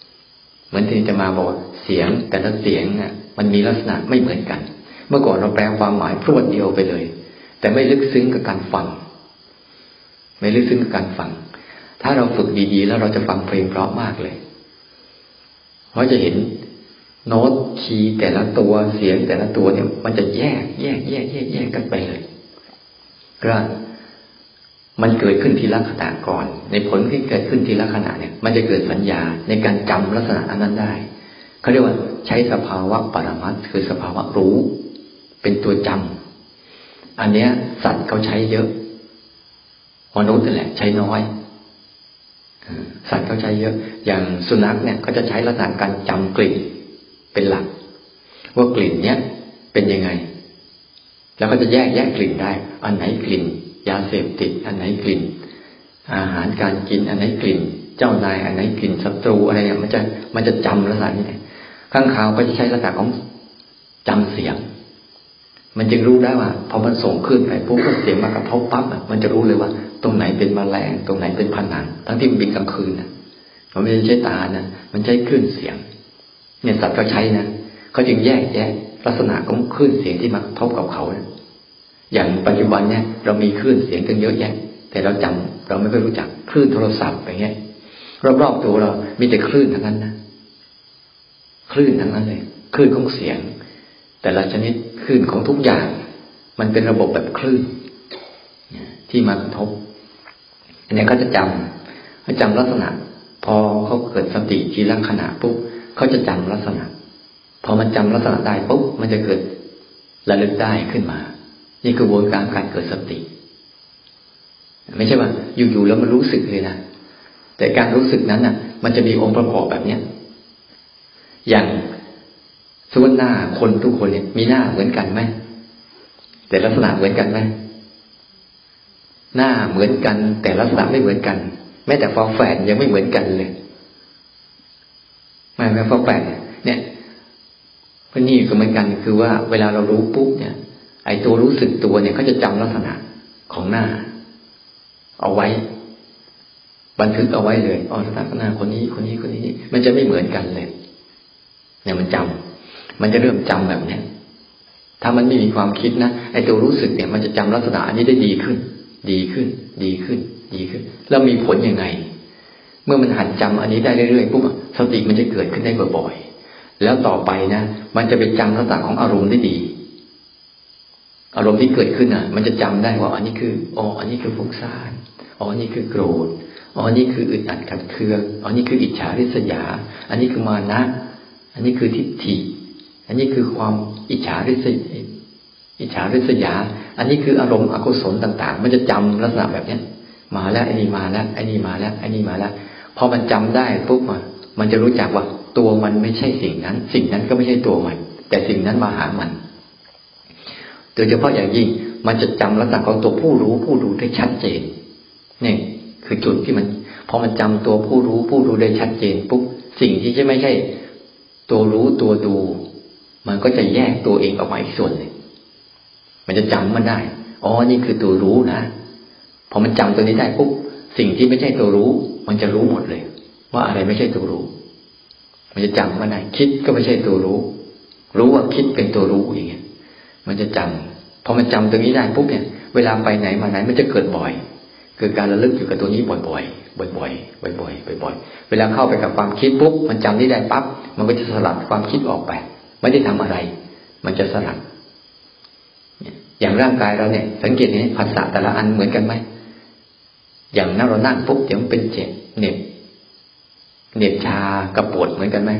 ำเหมือนที่จะมาบอกเสียงแต่ละเสียงอะ มันมีลักษณะไม่เหมือนกัน เมื่อก่อนเราแปลความหมายพรวดเดียวไปเลย แต่ไม่ลึกซึ้งกับการฟัง ไม่ลึกซึ้งกับการฟัง ถ้าเราฝึกดีๆ แล้วเราจะฟังเพลงเพราะมากเลย เพราะจะเห็นโน้ตคีย์แต่ละตัวเสียงแต่ละตัวเนี่ย มันจะแยก แยก แยก แยกแยกกันไปเลยก็ มันเกิดขึ้นทีละขณะก่อน ในผลที่เกิดขึ้นทีละขณะเนี่ย มันจะเกิดสัญญาในการจำลักษณะอันนั้นได้เขาเรียกว่าใช้สภาวะปรมัตคือสภาวะรู้ เป็นตัวจำอันเนี้ย สัตว์เขาใช้เยอะมนุษย์นั่นแหละ ใช้น้อยสัตว์เขาใช้เยอะ อย่างสุนัขเนี่ยเขาจะใช้ลักษณะการจำกลิ่นเป็นหลัก ว่ากลิ่นเนี้ยเป็นยังไง แล้วก็จะแยกแยกกลิ่นได้ อันไหนกลิ่น ยาเสพติดอันไหนกลิ่น อาหารการกินอันไหนกลิ่น เจ้านายอันไหนกลิ่นศัตรูอะไรเนี่ยมันจะมันจะจำลักษณะนี้ข้างข่าวก็จะใช้ลักษณะของจำเสียง มันจึงรู้ได้ว่าพอมันส่งขึ้นไปปุ๊บเสียงมากระทบปั๊บมันจะรู้เลยว่า ตรงไหนเป็นมแมลงตรงไหนเป็นผนังทั้งที่มันบินกลางคืนนะมันไม่ใช่ตานะมันใช้คลื่นเสียง เนี่ยสัตว์ก็ใช้นะเขาจึงแยกแยะลักษณะของคลื่นเสียงที่มากระทบกับเขานะ อย่างปัจจุบันเนี่ยเรามีคลื่นเสียงกันเยอะแยะ แต่เราจำเราไม่ค่อยรู้จักคลื่นโทรศัพท์อย่างเงี้ยรอบๆตัวเรามีแต่คลื่นทั้งนั้นนะคลื่นทั้งนั้นเลยคลื่นของเสียง แต่ละชนิดคลื่นของทุกอย่าง มันเป็นระบบแบบคลื่นที่มากระทบอันนี้เขาจะจำเขาจำลักษณะ พอเขาเกิดสติทีละขณะปุ๊บเขาจะจำลักษณะ พอมันจำลักษณะได้ปุ๊บมันจะเกิดระลึกได้ขึ้นมา นี่กระบวนการการเกิดสติ ไม่ใช่ว่า อยู่ๆแล้วมันรู้สึกเลยนะแต่การรู้สึกนั้นน่ะ มันจะมีองค์ประกอบแบบเนี้ยอย่างส่วนหน้าคนทุกคนเนี่ย มีหน้าเหมือนกันไหมแต่ลักษณะเหมือนกันไหมหน้าเหมือนกัน แต่ลักษณะไม่เหมือนกัน แม้แต่ฟอแฝดยังไม่เหมือนกันเลยไม่ไม่ฟอแฝดเนี่ยพนี่ก็เหมือนกันคือว่าเวลาเรารู้ปุ๊บเนี่ย ไอ้ตัวรู้สึกตัวเนี่ยเขาจะจำลักษณะของหน้า เอาไว้ บันทึกเอาไว้เลยอ๋อลักษณะคนนี้คนนี้คนนี้ มันจะไม่เหมือนกันเลย เนี่ยมันจำมันจะเริ่มจำแบบเนี้ยถ้ามันไม่มีความคิดนะไอ้ตัวรู้สึกเนี่ย มันจะจำลักษณะอันนี้ได้ดีขึ้น ดีขึ้น ดีขึ้น ดีขึ้น แล้วมีผลยังไง เมื่อมันหัดจำอันนี้ได้เรื่อยๆปุ๊บสติมันจะเกิดขึ้นได้บ่อยๆแล้วต่อไปนะมันจะไปจำลักษณะของอารมณ์ได้ดี อารมณ์ที่เกิดขึ้นอะ มันจะจำได้ว่า อันนี้คืออ๋ออันนี้คือฟุ้งซ่านอ๋ออันนี้คือโกรธอ๋อนี่คืออึดอัดขัดเคืองอ๋อนี่คืออิจฉาริษยา อันนี้คือมานะ อันนี้คือทิฏฐิ อันนี้คือความอิจฉาริษยาอิจฉาริษยา อันนี้คืออารมณ์อกุศลต่าง ๆ มันจะจำลักษณะแบบเนี้ย มาแล้วไอ้นี่มาแล้วไอ้นี่มาแล้วไอ้นี่มาแล้วพอมันจำได้ปุ๊บมันจะรู้จักว่าตัวมันไม่ใช่สิ่งนั้น สิ่งนั้นก็ไม่ใช่ตัวมัน แต่สิ่งนั้นมาหามัน โดยเฉพาะอย่างยิ่งมันจะจำลักษณะของตัวผู้รู้ผู้ดูได้ชัดเจนนี่คือจุดที่มันพอมันจำตัวผู้รู้ผู้ดูได้ชัดเจนปุ๊บสิ่งที่จะไม่ใช่ ตัวรู้ตัวดู มันก็จะแยกตัวเองออกมาอีกส่วนหนึ่งมันจะจำมันได้อ๋อนี่คือตัวรู้นะพอมันจำตัวนี้ได้ปุ๊บสิ่งที่ไม่ใช่ตัวรู้ มันจะรู้หมดเลย ว่าอะไรไม่ใช่ตัวรู้ มันจะจำมันได้คิดก็ไม่ใช่ตัวรู้ รู้ว่าคิดเป็นตัวรู้อย่างเงี้ย มันจะจำพอมันจำตรงนี้ได้ปุ๊บเนี่ย เวลาไปไหนมาไหนมันจะเกิดบ่อยเกิดการระลึกอยู่กับตัวนี้บ่อยๆ บ่อยๆ บ่อยๆ บ่อยๆ เวลาเข้าไปกับความคิดปุ๊บมันจำนี้ได้ปั๊บมันก็จะสลัดความคิดออกไป ไม่ได้ทำอะไร มันจะสลัดอย่างร่างกายเราเนี่ย สังเกตเนี้ภาษาแต่ละอันเหมือนกันไหมอย่างนั่งเรานั่งปุ๊บเดี๋ยวมันเป็นเจ็บเหน็บเหน็บชากระปวดเหมือนกันไหม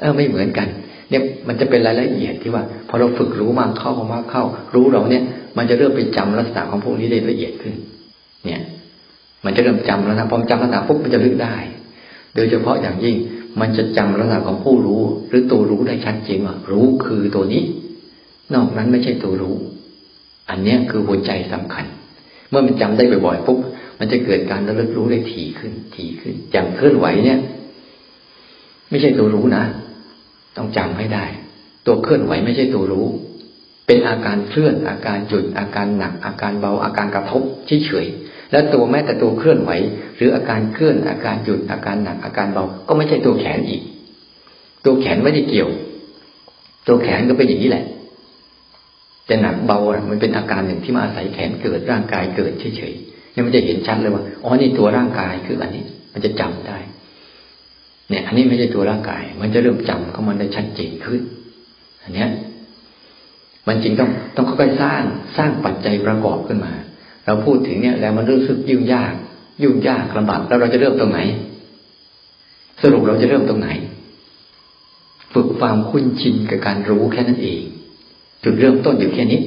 เออไม่เหมือนกัน เนี่ยมันจะเป็นรายละเอียดที่ว่าพอเราฝึกรู้มากเข้ามากเข้า รู้เราเนี่ย มันจะเริ่มไปจำลักษณะของพวกนี้ได้ละเอียดขึ้น เนี่ย มันจะเริ่มจำแล้วนะพอจำลักษณะปุ๊บมันจะลึกได้ โดยเฉพาะอย่างยิ่งมันจะจำลักษณะของผู้รู้ หรือตัวรู้ได้ชัดเจนว่ารู้คือตัวนี้ นอกนั้นไม่ใช่ตัวรู้ อันเนี้ยคือหัวใจสำคัญ เมื่อมันจำได้บ่อยๆปุ๊บมันจะเกิดการระลึกรู้ได้ถี่ขึ้นถี่ขึ้นอย่างเคลื่อนไหวเนี่ย ไม่ใช่ตัวรู้นะ ต้องจำให้ได้ ตัวเคลื่อนไหวไม่ใช่ตัวรู้ เป็นอาการเคลื่อนอาการจุดอาการหนัก อาการเบาอาการกระทบเฉยๆแล้วตัวแม้แต่ตัวเคลื่อนไหว หรืออาการเคลื่อนอาการหยุดอาการหนักอาการเบาก็ไม่ใช่ตัวแขนอีก ตัวแขนไม่ได้เกี่ยว ตัวแขนก็เป็นอย่างนี้แหละจะหนักเบามันเป็นอาการหนึ่งที่มาอาศัยแขนเกิดร่างกายเกิดเฉยๆเนี่ยมันจะเห็นชัดเลยว่าอ๋อนี่ตัวร่างกายคืออันนี้ มันจะจำได้ เนี่ย อันนี้ไม่ใช่ตัวร่างกาย มันจะเริ่มจำเข้ามันได้ชัดเจนขึ้น อันเนี้ย มันจริงต้องต้องค่อยๆสร้างสร้างปัจจัยประกอบขึ้นมา เราพูดถึงเนี่ย แล้วมันรู้สึกยุ่งยาก ยุ่งยากลำบากแล้วเราจะเริ่มตรงไหน สรุปเราจะเริ่มตรงไหน ฝึกความคุ้นชินกับการรู้แค่นั้นเอง จุดเริ่มต้นอยู่แค่นี้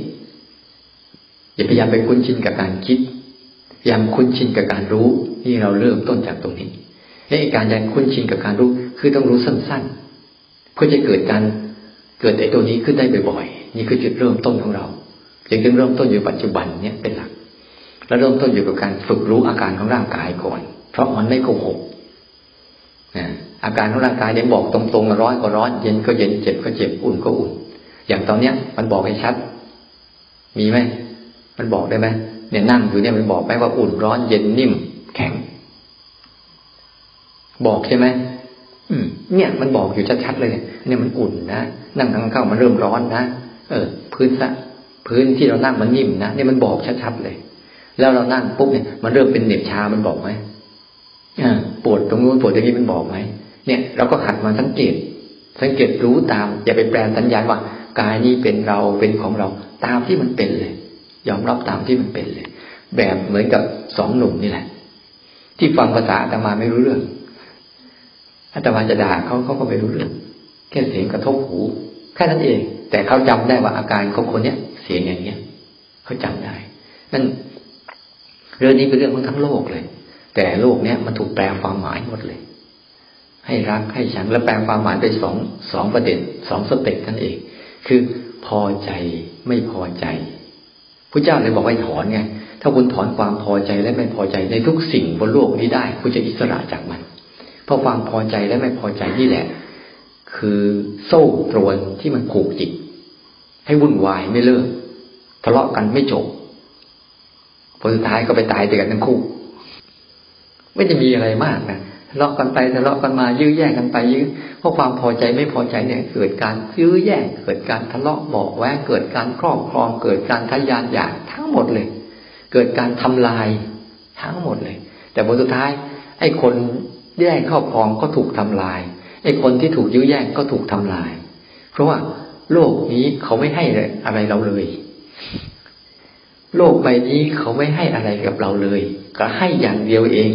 อย่าพยายามไปคุ้นชินกับการคิดพยายามคุ้นชินกับการรู้ที่เราเริ่มต้นจากตรงนี้ ไอ้การยังคุ้นชินกับการรู้คือต้องรู้สั้นๆ เพื่อจะเกิดการเกิดไอ้ตัวนี้ขึ้นได้บ่อยๆ นี่คือจุดเริ่มต้นของเราจึงต้องเริ่มต้นอยู่ปัจจุบันเนี่ยเป็นหลัก แล้วเริ่มต้นอยู่กับการฝึกรู้อาการของร่างกายก่อน เพราะมันไม่โกหกอาการของร่างกายเนี่ยบอกตรงๆร้อนก็ร้อนเย็นก็เย็นเจ็บก็เจ็บอุ่นก็อุ่น อย่างตอนเนี้ย มันบอกให้ชัด มีไหมมันบอกได้ไหมเนี่ยนั่งอยู่เนี่ยมันบอกไหมว่าอุ่นร้อนเย็นนิ่ม แข็ง บอกใช่ไหมอืม เนี่ยมันบอกอยู่ชัดๆเลยเนี่ยมันอุ่นนะนั่งทางเข้ามันเริ่มร้อนนะเออ พื้นสะพื้นที่เรานั่งมันนิ่มนะเนี่ยมันบอกชัดๆเลย แล้วเรานั่งปุ๊บเนี่ยมันเริ่มเป็นเหน็บชามันบอกไหมอ่าปวดตรงนู้นปวดตรงนี้มันบอกไหมเนี่ย เราก็หัดมาสังเกต สังเกตรู้ตาม อย่าไปแปลสัญญาณว่ากายนี้เป็นเราเป็นของเรา ตามที่มันเป็นเลย ยอมรับตามที่มันเป็นเลย แบบเหมือนกับสองหนุ่มนี่แหละ ที่ฟังภาษาอาตมาไม่รู้เรื่อง อาตมาจะด่าเขาเขาก็ไม่รู้เรื่องแค่เสียงกระทบหู แค่นั้นเอง แต่เขาจำได้ว่าอาการของคนเนี้ยเสียงอย่างเนี้ยเขาจำได้นั่นเรื่องนี้เป็นเรื่องของทั้งโลกเลย แต่โลกเนี้ยมันถูกแปลความหมายหมดเลย ให้รักให้ชังและแปลความหมายไปสองสองประเด็นสองสเต็ปนั่นเอง คือพอใจไม่พอใจพระเจ้าเลยบอกให้ถอนไงถ้าคุณถอนความพอใจและไม่พอใจในทุกสิ่งบนโลกนี้ได้ คุณจะอิสระจากมัน เพราะความพอใจและไม่พอใจนี่แหละ คือโซ่ตรวนที่มันผูกจิต ให้วุ่นวายไม่เลิกทะเลาะกันไม่จบผลสุดท้ายก็ไปตายเดียกันทั้งคู่ ไม่จะมีอะไรมากนะทะเลาะกันไปทะเลาะกันมายื้อแย่งกันไปยื้อเพราะความพอใจไม่พอใจเนี่ย เกิดการยื้อแย่งเกิดการทะเลาะบอกแวงเกิดการครอบครอง เกิดการทะยานอยากทั้งหมดเลย เกิดการทำลายทั้งหมดเลย แต่ผลสุดท้ายไอ้คน แย่งครอบครองก็ถูกทำลายไอ้คนที่ถูกยื้อแย่งก็ถูกทำลาย เพราะว่าโลกนี้เขาไม่ให้อะไรเราเลย โลกใบนี้เขาไม่ให้อะไรกับเราเลย ก็ให้อย่างเดียวเอง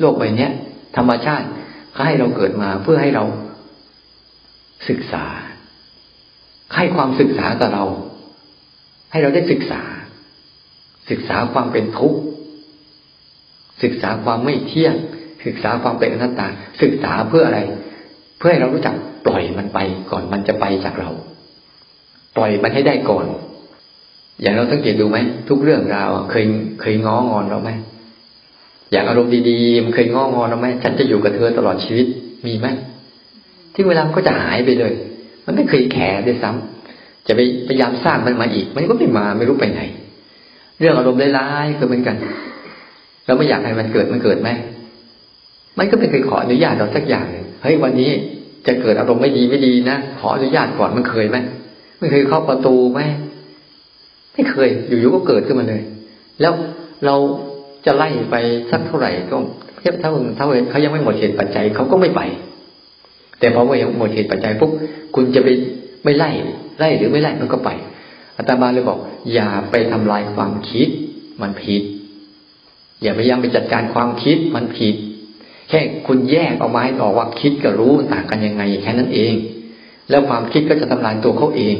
โลกใบเนี้ย ธรรมชาติเขาให้เราเกิดมาเพื่อให้เราศึกษา ให้ความศึกษากับเรา ให้เราได้ศึกษา ศึกษาความเป็นทุกข์ศึกษาความไม่เที่ยง ศึกษาความเป็นอนัตตา ศึกษาเพื่ออะไร เพื่อให้เรารู้จักปล่อยมันไปก่อนมันจะไปจากเรา ปล่อยมันให้ได้ก่อน อย่างเราสังเกตดูไหมทุกเรื่องราวเคยเคยง้องอนเราไหมอย่างอารมณ์ดีๆมันเคยง้องอนเราไหมฉันจะอยู่กับเธอตลอดชีวิตมีไหมที่เวลามันก็จะหายไปเลย มันไม่เคยแคร์ด้วยซ้ำจะไปพยายามสร้างมันมาอีก มันก็ไม่มาไม่รู้ไปไหน เรื่องอารมณ์ร้ายๆก็เหมือนกันเราไม่อยากให้มันเกิดมันเกิดไหม มันก็ไม่เคยขออนุญาตเราสักอย่างเลยเฮ้ยวันนี้จะเกิดอารมณ์ไม่ดีไม่ดีนะขออนุญาตก่อนมันเคยไหมไม่เคยเข้าประตูไหมไม่เคย อยู่ๆก็เกิดขึ้นมาเลย แล้วเราจะไล่ไปสักเท่าไหร่ก็เทียบถ้าถ้าเขายังไม่หมดเหตุปัจจัยเขาก็ไม่ไป แต่พอว่หมดเหตุปัจจัยปุ๊บคุณจะไปไม่ไล่ไล่หรือไม่ไล่มันก็ไปอาตมาเลยบอก อย่าไปทำลายความคิด มันผิด อย่าพยายามไปจัดการความคิดมันผิด แค่คุณแยกออกมาให้ออกว่าคิดกับรู้ต่างกันยังไงแค่นั้นเอง แล้วความคิดก็จะทำลายตัวเขาเอง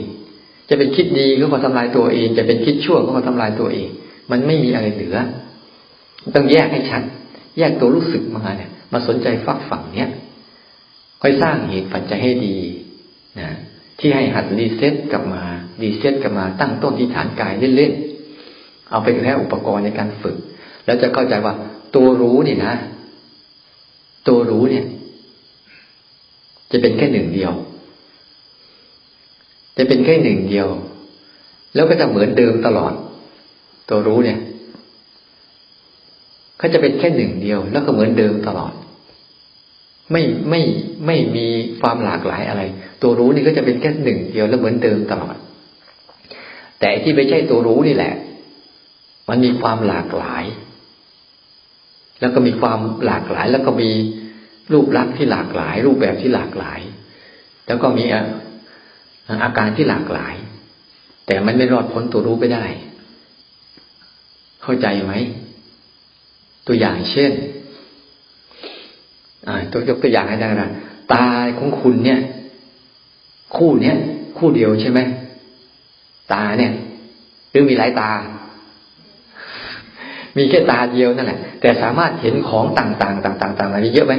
จะเป็นคิดดีก็มาทำลายตัวเอง จะเป็นคิดชั่วก็มาทำลายตัวเอง มันไม่มีอะไรเหลือ ต้องแยกให้ชัด แยกตัวรู้สึกมาเนี่ยมาสนใจฟากฝั่งเนี้ยค่อยสร้างเหตุปัจจัยให้ดีนะที่ให้หัด reset กลับมา reset กลับมาตั้งต้นที่ฐานกายเล่นๆเอาไปแค่อุปกรณ์ในการฝึก แล้วจะเข้าใจว่าตัวรู้นี่นะ ตัวรู้เนี่ย จะเป็นแค่หนึ่งเดียว จะเป็นแค่หนึ่งเดียว แล้วก็จะเหมือนเดิมตลอด ตัวรู้เนี่ยเขาจะเป็นแค่หนึ่งเดียว แล้วก็เหมือนเดิมตลอด ไม่ไม่ไม่มีความหลากหลายอะไร ตัวรู้นี่ก็จะเป็นแค่หนึ่งเดียวแล้วเหมือนเดิมตลอด แต่ที่ไม่ใช่ตัวรู้นี่แหละ มันมีความหลากหลาย แล้วก็มีความหลากหลาย แล้วก็มี รูปลักษณ์ที่หลากหลาย รูปแบบที่หลากหลาย แล้วก็มีอาการที่หลากหลาย แต่มันไม่รอดพ้นตัวรู้ไปได้ เข้าใจไหม ตัวอย่างเช่นตัวยกตัวอย่างให้ได้นะตาของคุณเนี่ย คู่เนี้ยคู่เดียวใช่ไหมตาเนี่ยหรือมีหลายตา มีแค่ตาเดียวนั่นแหละ แต่สามารถเห็นของต่างๆ ต่างๆต่างๆอะไรเยอะไหม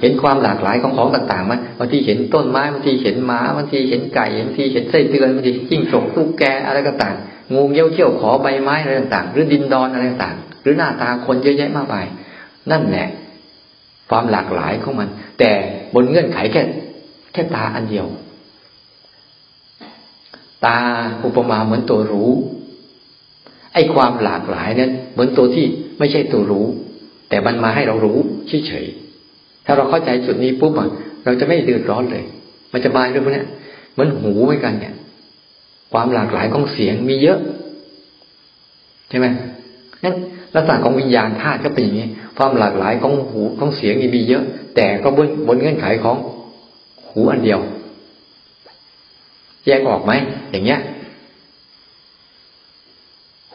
เห็นความหลากหลายของของต่างๆมั้ยบางทีเห็นต้นไม้บางทีเห็นหมาบางทีเห็นไก่บางทีเห็นไส้เดือนบางทีจิ้งจกตุ๊กแกอะไรก็ต่างงูเงี้ยวเขี้ยวขอใบไม้อะไรต่างๆ หรือดินดอนอะไรต่างๆ หรือหน้าตาคนเยอะแยะมากมายนั่นแหละความหลากหลายของมัน แต่บนเงื่อนไขแค่แค่ตาอันเดียว ตาอุปมาเหมือนตัวรู้ ไอ้ความหลากหลายนั้นเหมือนตัวที่ไม่ใช่ตัวรู้ แต่มันมาให้เรารู้เฉยๆ ถ้าเราเข้าใจจุดนี้ปุ๊บอะเราจะไม่เดือดร้อนเลย มันจะมาเรื่องพวกนี้เหมือนหูเหมือนกันเนี่ย ความหลากหลายของเสียงมีเยอะใช่ไหมนั้นลักษณะของวิญญาณธาตุก็เป็นอย่างนี้ ความหลากหลายของหูของเสียงมีเยอะ แต่ก็บนบนเงื่อนไขของหูอันเดียว แยกออกไหมอย่างเงี้ย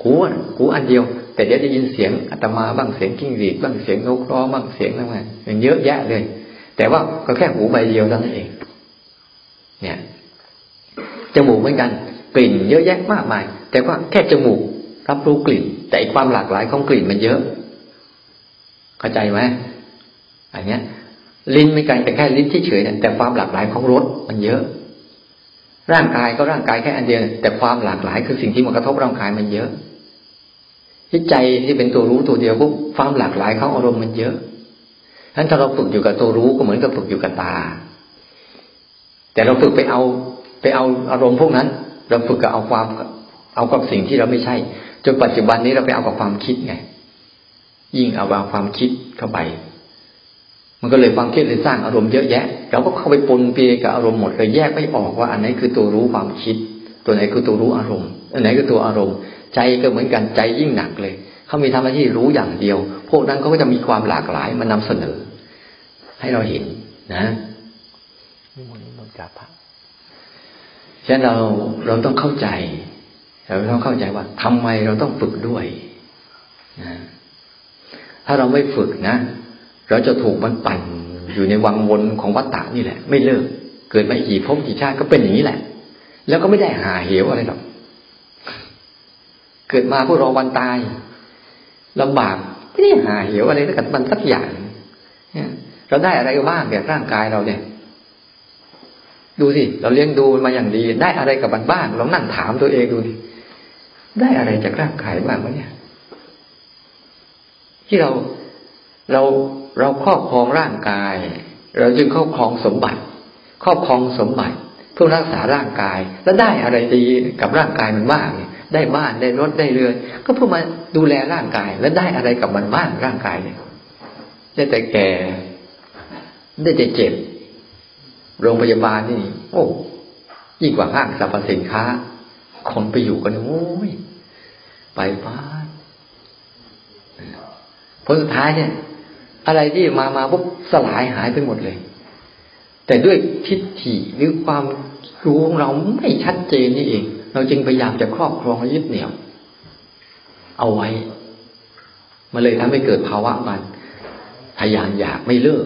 หูหูอันเดียว แต่เดี๋ยวจะยินเสียงอาตมาบ้างเสียงกิ้งหรีดบ้างเสียงนกร้องบ้างเสียงอะไรอย่างเยอะแยะเลย แต่ว่าก็แค่หูใบเดียวเท่านั้นเอง เนี่ยจมูกเหมือนกัน กลิ่นเยอะแยะมากมาย แต่ว่าแค่จมูกรับรู้กลิ่น แต่ความหลากหลายของกลิ่นมันเยอะ เข้าใจไหมอันเนี้ย ลิ้นไม่ไกลแต่แค่ลิ้นที่เฉยแต่ความหลากหลายของรสมันเยอะร่างกายก็ร่างกายแค่อันเดียวแต่ความหลากหลายคือสิ่งที่มากระทบร่างกายมันเยอะ ที่ใจที่เป็นตัวรู้ตัวเดียวปุ๊บความหลากหลายของอารมณ์มันเยอะฉะนั้นถ้าเราฝึกอยู่กับตัวรู้ก็เหมือนกับฝึกอยู่กับตา แต่เราฝึกไปเอาไปเอาอารมณ์พวกนั้น เราฝึกกับเอาความเอากับสิ่งที่เราไม่ใช่จนปัจจุบันนี้เราไปเอากับความคิดไง ยิ่งเอาวางความคิดเข้าไป มันก็เลยความคิดเลยสร้างอารมณ์เยอะแยะเราก็เข้าไปปนเปียกับอารมณ์หมดเลยแยกไม่ออกว่าอันไหนคือตัวรู้ความคิด ตัวไหนคือตัวรู้อารมณ์ อันไหนคือตัวอารมณ์ ใจก็เหมือนกันใจยิ่งหนักเลยเขามีทำหน้าที่รู้อย่างเดียว พวกนั้นเขาก็จะมีความหลากหลายมานำเสนอ ให้เราเห็นนะนี่มนต์มนต์กาพระฉะนั้นเราเราต้องเข้าใจ เราต้องเข้าใจว่าทำไมเราต้องฝึกด้วยนะถ้าเราไม่ฝึกนะ เราจะถูกมันปั่นอยู่ในวังวนของวัฏฏะนี่แหละ ไม่เลิก เกิดมากี่ภพกี่ชาติก็เป็นอย่างนี้แหละ แล้วก็ไม่ได้หาเหวอะไรหรอก เกิดมาพวกรอวันตายลำบากไม่ได้หาเหวอะไรกับมันสักอย่างเราได้อะไรบ้างแบบร่างกายเราเนี่ย ดูสิเราเลี้ยงดูมาอย่างดี ได้อะไรกับมันบ้างเรานั่งถามตัวเองดูดิได้อะไรจากร่างกายบ้างวะเนี่ย ที่เราเราเราครอบครองร่างกาย เราจึงครอบครองสมบัติ ครอบครองสมบัติเพื่อรักษาร่างกาย แล้วได้อะไรดีกับร่างกายมันบ้างเนี่ย ได้บ้านได้รถได้เรือนก็เพื่อมาดูแลร่างกาย แล้วได้อะไรกับมันบ้างร่างกายเนี่ยได้แต่แก่ ได้แต่เจ็บ โรงพยาบาลนี่ โอ้ยิ่งกว่าห้างสรรพสินค้า คนไปอยู่กันโอ้ยไปบ้านผลสุดท้ายเนี่ย อะไรที่มามาปุ๊บสลายหายไปหมดเลย แต่ด้วยทิฏฐิหรือความรู้ของเราไม่ชัดเจนนี่เอง เราจึงพยายามจะครอบครองและยึดเหนี่ยว เอาไว้มันเลยทำให้เกิดภาวะมันพยายามอยากไม่เลิก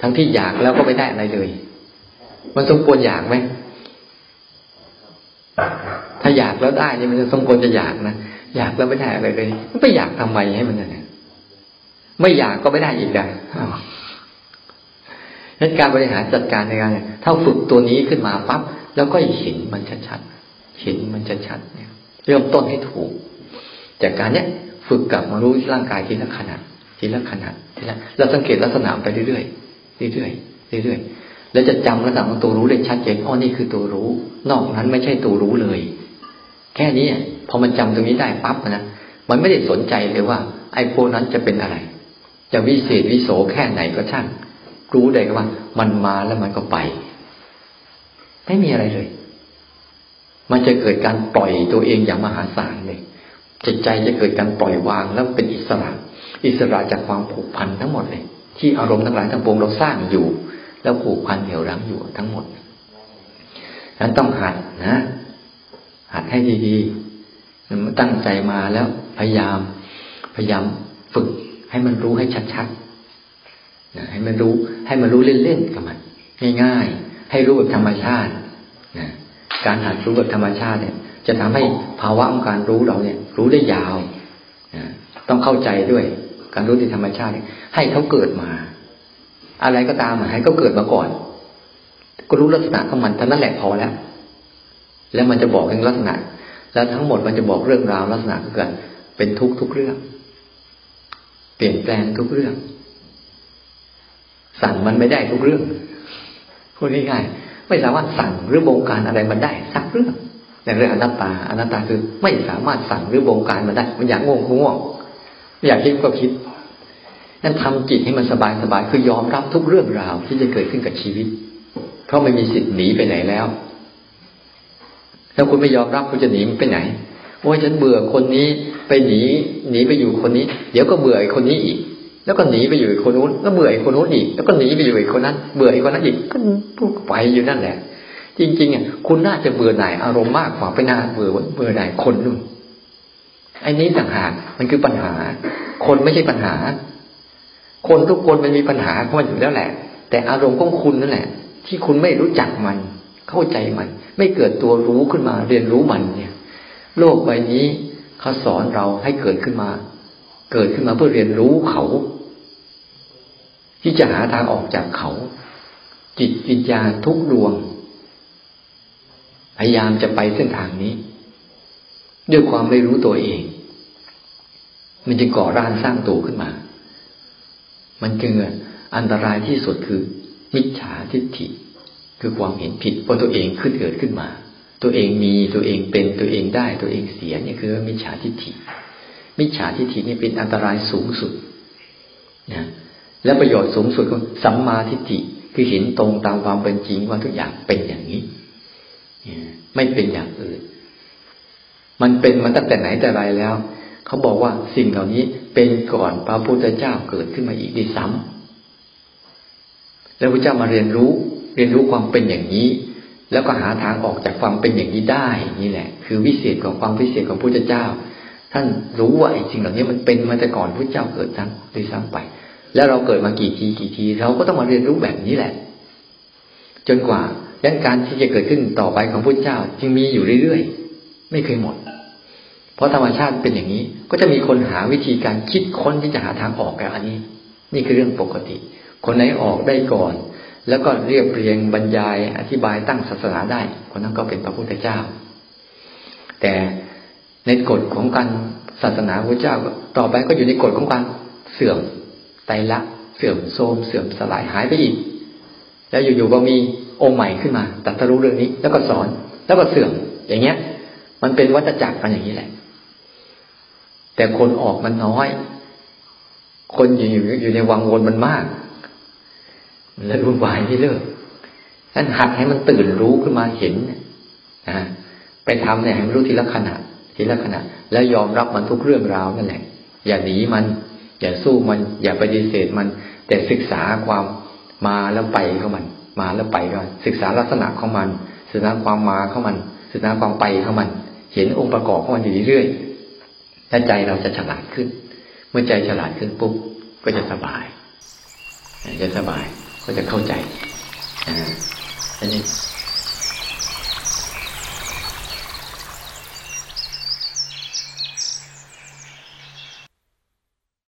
ทั้งที่อยากแล้วก็ไม่ได้อะไรเลย มันสมควรอยากไหมถ้าอยากแล้วได้นี่มันจะสมควรจะอยากนะอยากแล้วไม่ได้อะไรเลยมันไปอยากทำไมให้มันเนี่ยไม่อยากก็ไม่ได้อีกนะนั้นการบริหารจัดการในการถ้าฝึกตัวนี้ขึ้นมาปั๊บแล้วก็เห็นมันชัดๆ เห็นมันจะชัดเนี่ยเริ่มต้นให้ถูก จากการเนี้ยฝึกกลับมารู้ร่างกายทีละขนาดทีละขนาดทีละเราสังเกตลักษณะไปเรื่อยๆเรื่อยๆเรื่อยๆแล้วจะจำระดับของตัวรู้ได้ชัดเจนอ๋อนี่คือตัวรู้ นอกนั้นไม่ใช่ตัวรู้เลย แค่นี้พอมันจำตรงนี้ได้ปั๊บนะมันไม่ได้สนใจเลยว่า ไอ้พวกนั้นจะเป็นอะไร จะวิเศษวิโสแค่ไหนก็ช่าง รู้ได้ก็ว่า มันมาแล้วมันก็ไป ไม่มีอะไรเลย มันจะเกิดการปล่อยตัวเองอย่างมหาศาลเลยจิตใจจะเกิดการปล่อยวางแล้วเป็นอิสระ อิสระจากความผูกพันทั้งหมดเลย ที่อารมณ์ทั้งหลายทั้งปวงเราสร้างอยู่ แล้วผูกพันเหนี่ยวรั้งอยู่ทั้งหมดนั้นต้องหัดนะ หัดให้ดีๆมันตั้งใจมาแล้วพยายาม พยายามฝึกให้มันรู้ให้ชัดๆนะให้มันรู้ให้มันรู้เล่นๆกับมัน ง่าย ๆ ให้รู้แบบธรรมชาตินะ การหัดรู้แบบธรรมชาติเนี่ย จะทำให้ภาวะของการรู้เราเนี่ย รู้ได้ยาวต้องเข้าใจด้วย การรู้ที่ธรรมชาติให้เขาเกิดมา อะไรก็ตามให้เขาเกิดมาก่อน ก็รู้ลักษณะของมันเท่านั้นแหละพอแล้ว แล้วมันจะบอกเรื่องลักษณะ แล้วทั้งหมดมันจะบอกเรื่องราวลักษณะเกิดเป็นทุกทุกเรื่อง เปลี่ยนแปลงทุกเรื่อง สั่งมันไม่ได้ทุกเรื่องพูดง่ายๆ ไม่สามารถสั่งหรือบงการอะไรมันได้สักเรื่องอย่างเรื่องอนัตตาอนัตตาคือไม่สามารถสั่งหรือบงการมันได้ มันอยากง่วงง่วงอยากคิดก็คิดนั่นทำจิตให้มันสบายสบายคือยอมรับทุกเรื่องราวที่จะเกิดขึ้นกับชีวิตเพราะไม่มีสิทธิ์หนีไปไหนแล้วถ้าคุณไม่ยอมรับคุณจะหนีไปไหนโอ้ยฉันเบื่อคนนี้ไปหนีหนีไปอยู่คนนี้ เดี๋ยวก็เบื่อไอ้คนนี้อีก แล้วก็หนีไปอยู่อีกคนนู้นก็เบื่ออีกคนนู้นอีกแล้วก็หนีไปอยู่อีกคนนั้น เบื่ออีกคนนั้นอีกก็พูดไปอยู่นั่นแหละ จริงๆอะคุณน่าจะเบื่อหน่ายอารมณ์มากกว่าไปน่าเบื่อเบื่อหน่ายคนนู่นไอ้นี้ต่างหากมันคือปัญหา คนไม่ใช่ปัญหา คนทุกคนมันมีปัญหาเพราะมันอยู่แล้วแหละ แต่อารมณ์ของคุณนั่นแหละ ที่คุณไม่รู้จักมัน เข้าใจมัน ไม่เกิดตัวรู้ขึ้นมา เรียนรู้มันเนี่ย โลกใบนี้เขาสอนเราให้เกิดขึ้นมา เกิดขึ้นมาเพื่อเรียนรู้เขา ที่จะหาทางออกจากเขา จิตวิญญาณทุกดวง พยายามจะไปเส้นทางนี้ ด้วยความไม่รู้ตัวเอง มันจะก่อร่างสร้างตัวขึ้นมา มันจึงอันตรายที่สุดคือ มิจฉาทิฏฐิ คือความเห็นผิดเพราตัวเองขึ้นเกิดขึ้นมา ตัวเองมีตัวเองเป็นตัวเองได้ ตัวเองเสียนี่คือมิจฉาทิฏฐิมิจฉาทิฏฐินี่เป็นอันตรายสูงสุดนะ และประโยชน์สูงสุดของสัมมาทิฏฐิคือเห็นตรงตามความเป็นจริงว่าทุกอย่างเป็นอย่างนี้ไม่เป็นอย่างอื่น มันเป็นมาตั้งแต่ไหนแต่ไรแล้ว เขาบอกว่าสิ่งเหล่านี้เป็นก่อนพระพุทธเจ้าเกิดขึ้นมาอีกดีซ้ำแล้วพระเจ้ามาเรียนรู้ เรียนรู้ความเป็นอย่างนี้ แล้วก็หาทางออกจากความเป็นอย่างนี้ได้นี่แหละ คือวิเศษของความวิเศษของพระพุทธเจ้า ท่านรู้ว่าไอ้สิ่งเหล่านี้มันเป็นมาแต่ก่อนพระเจ้าเกิดทั้งด้วยซ้ำไป แล้วเราเกิดมากี่ทีกี่ที เราก็ต้องมาเรียนรู้แบบนี้แหละ จนกว่ายันการที่จะเกิดขึ้นต่อไปของพระเจ้าจึงมีอยู่เรื่อยๆ ไม่เคยหมด เพราะธรรมชาติเป็นอย่างนี้ ก็จะมีคนหาวิธีการคิดค้นที่จะหาทางออกกับอันนี้ นี่คือเรื่องปกติ คนไหนออกได้ก่อน แล้วก็เรียบเรียงบรรยายอธิบายตั้งศาสนาได้ คนนั้นก็เป็นพระพุทธเจ้า แต่ในกฎของการศาสนาพระเจ้าต่อไปก็อยู่ในกฎของการเสื่อม ไตละเสื่อมโทรมเสื่อมสลายหายไปอีก แล้วอยู่ๆก็มีองค์ใหม่ขึ้นมาตัดสรู้เรื่องนี้ แล้วก็สอนแล้วก็เสื่อมอย่างเงี้ย มันเป็นวัฏจักรกันอย่างนี้แหละ แต่คนออกมันน้อย คนอยู่อยู่ในวังวนมันมาก มันเลยวุ่นวายที่เลิกท่านหัดให้มันตื่นรู้ขึ้นมาเห็นนะไปทำเนี่ยให้มันรู้ทีละขณะทีละขณะ แล้วยอมรับมันทุกเรื่องราวนั่นแหละ อย่าหนีมัน อย่าสู้มันอย่าปฏิเสธมัน แต่ศึกษาความมาแล้วไปของมัน มาแล้วไปก่อนศึกษาลักษณะของมัน ศึกษาความมาของมัน ศึกษาความไปของมัน เห็นองค์ประกอบของมันอยู่เรื่อยๆถ้าใจเราจะฉลาดขึ้น เมื่อใจฉลาดขึ้นปุ๊บก็จะสบายจะสบายก็จะเข้าใจอ่าอันนี้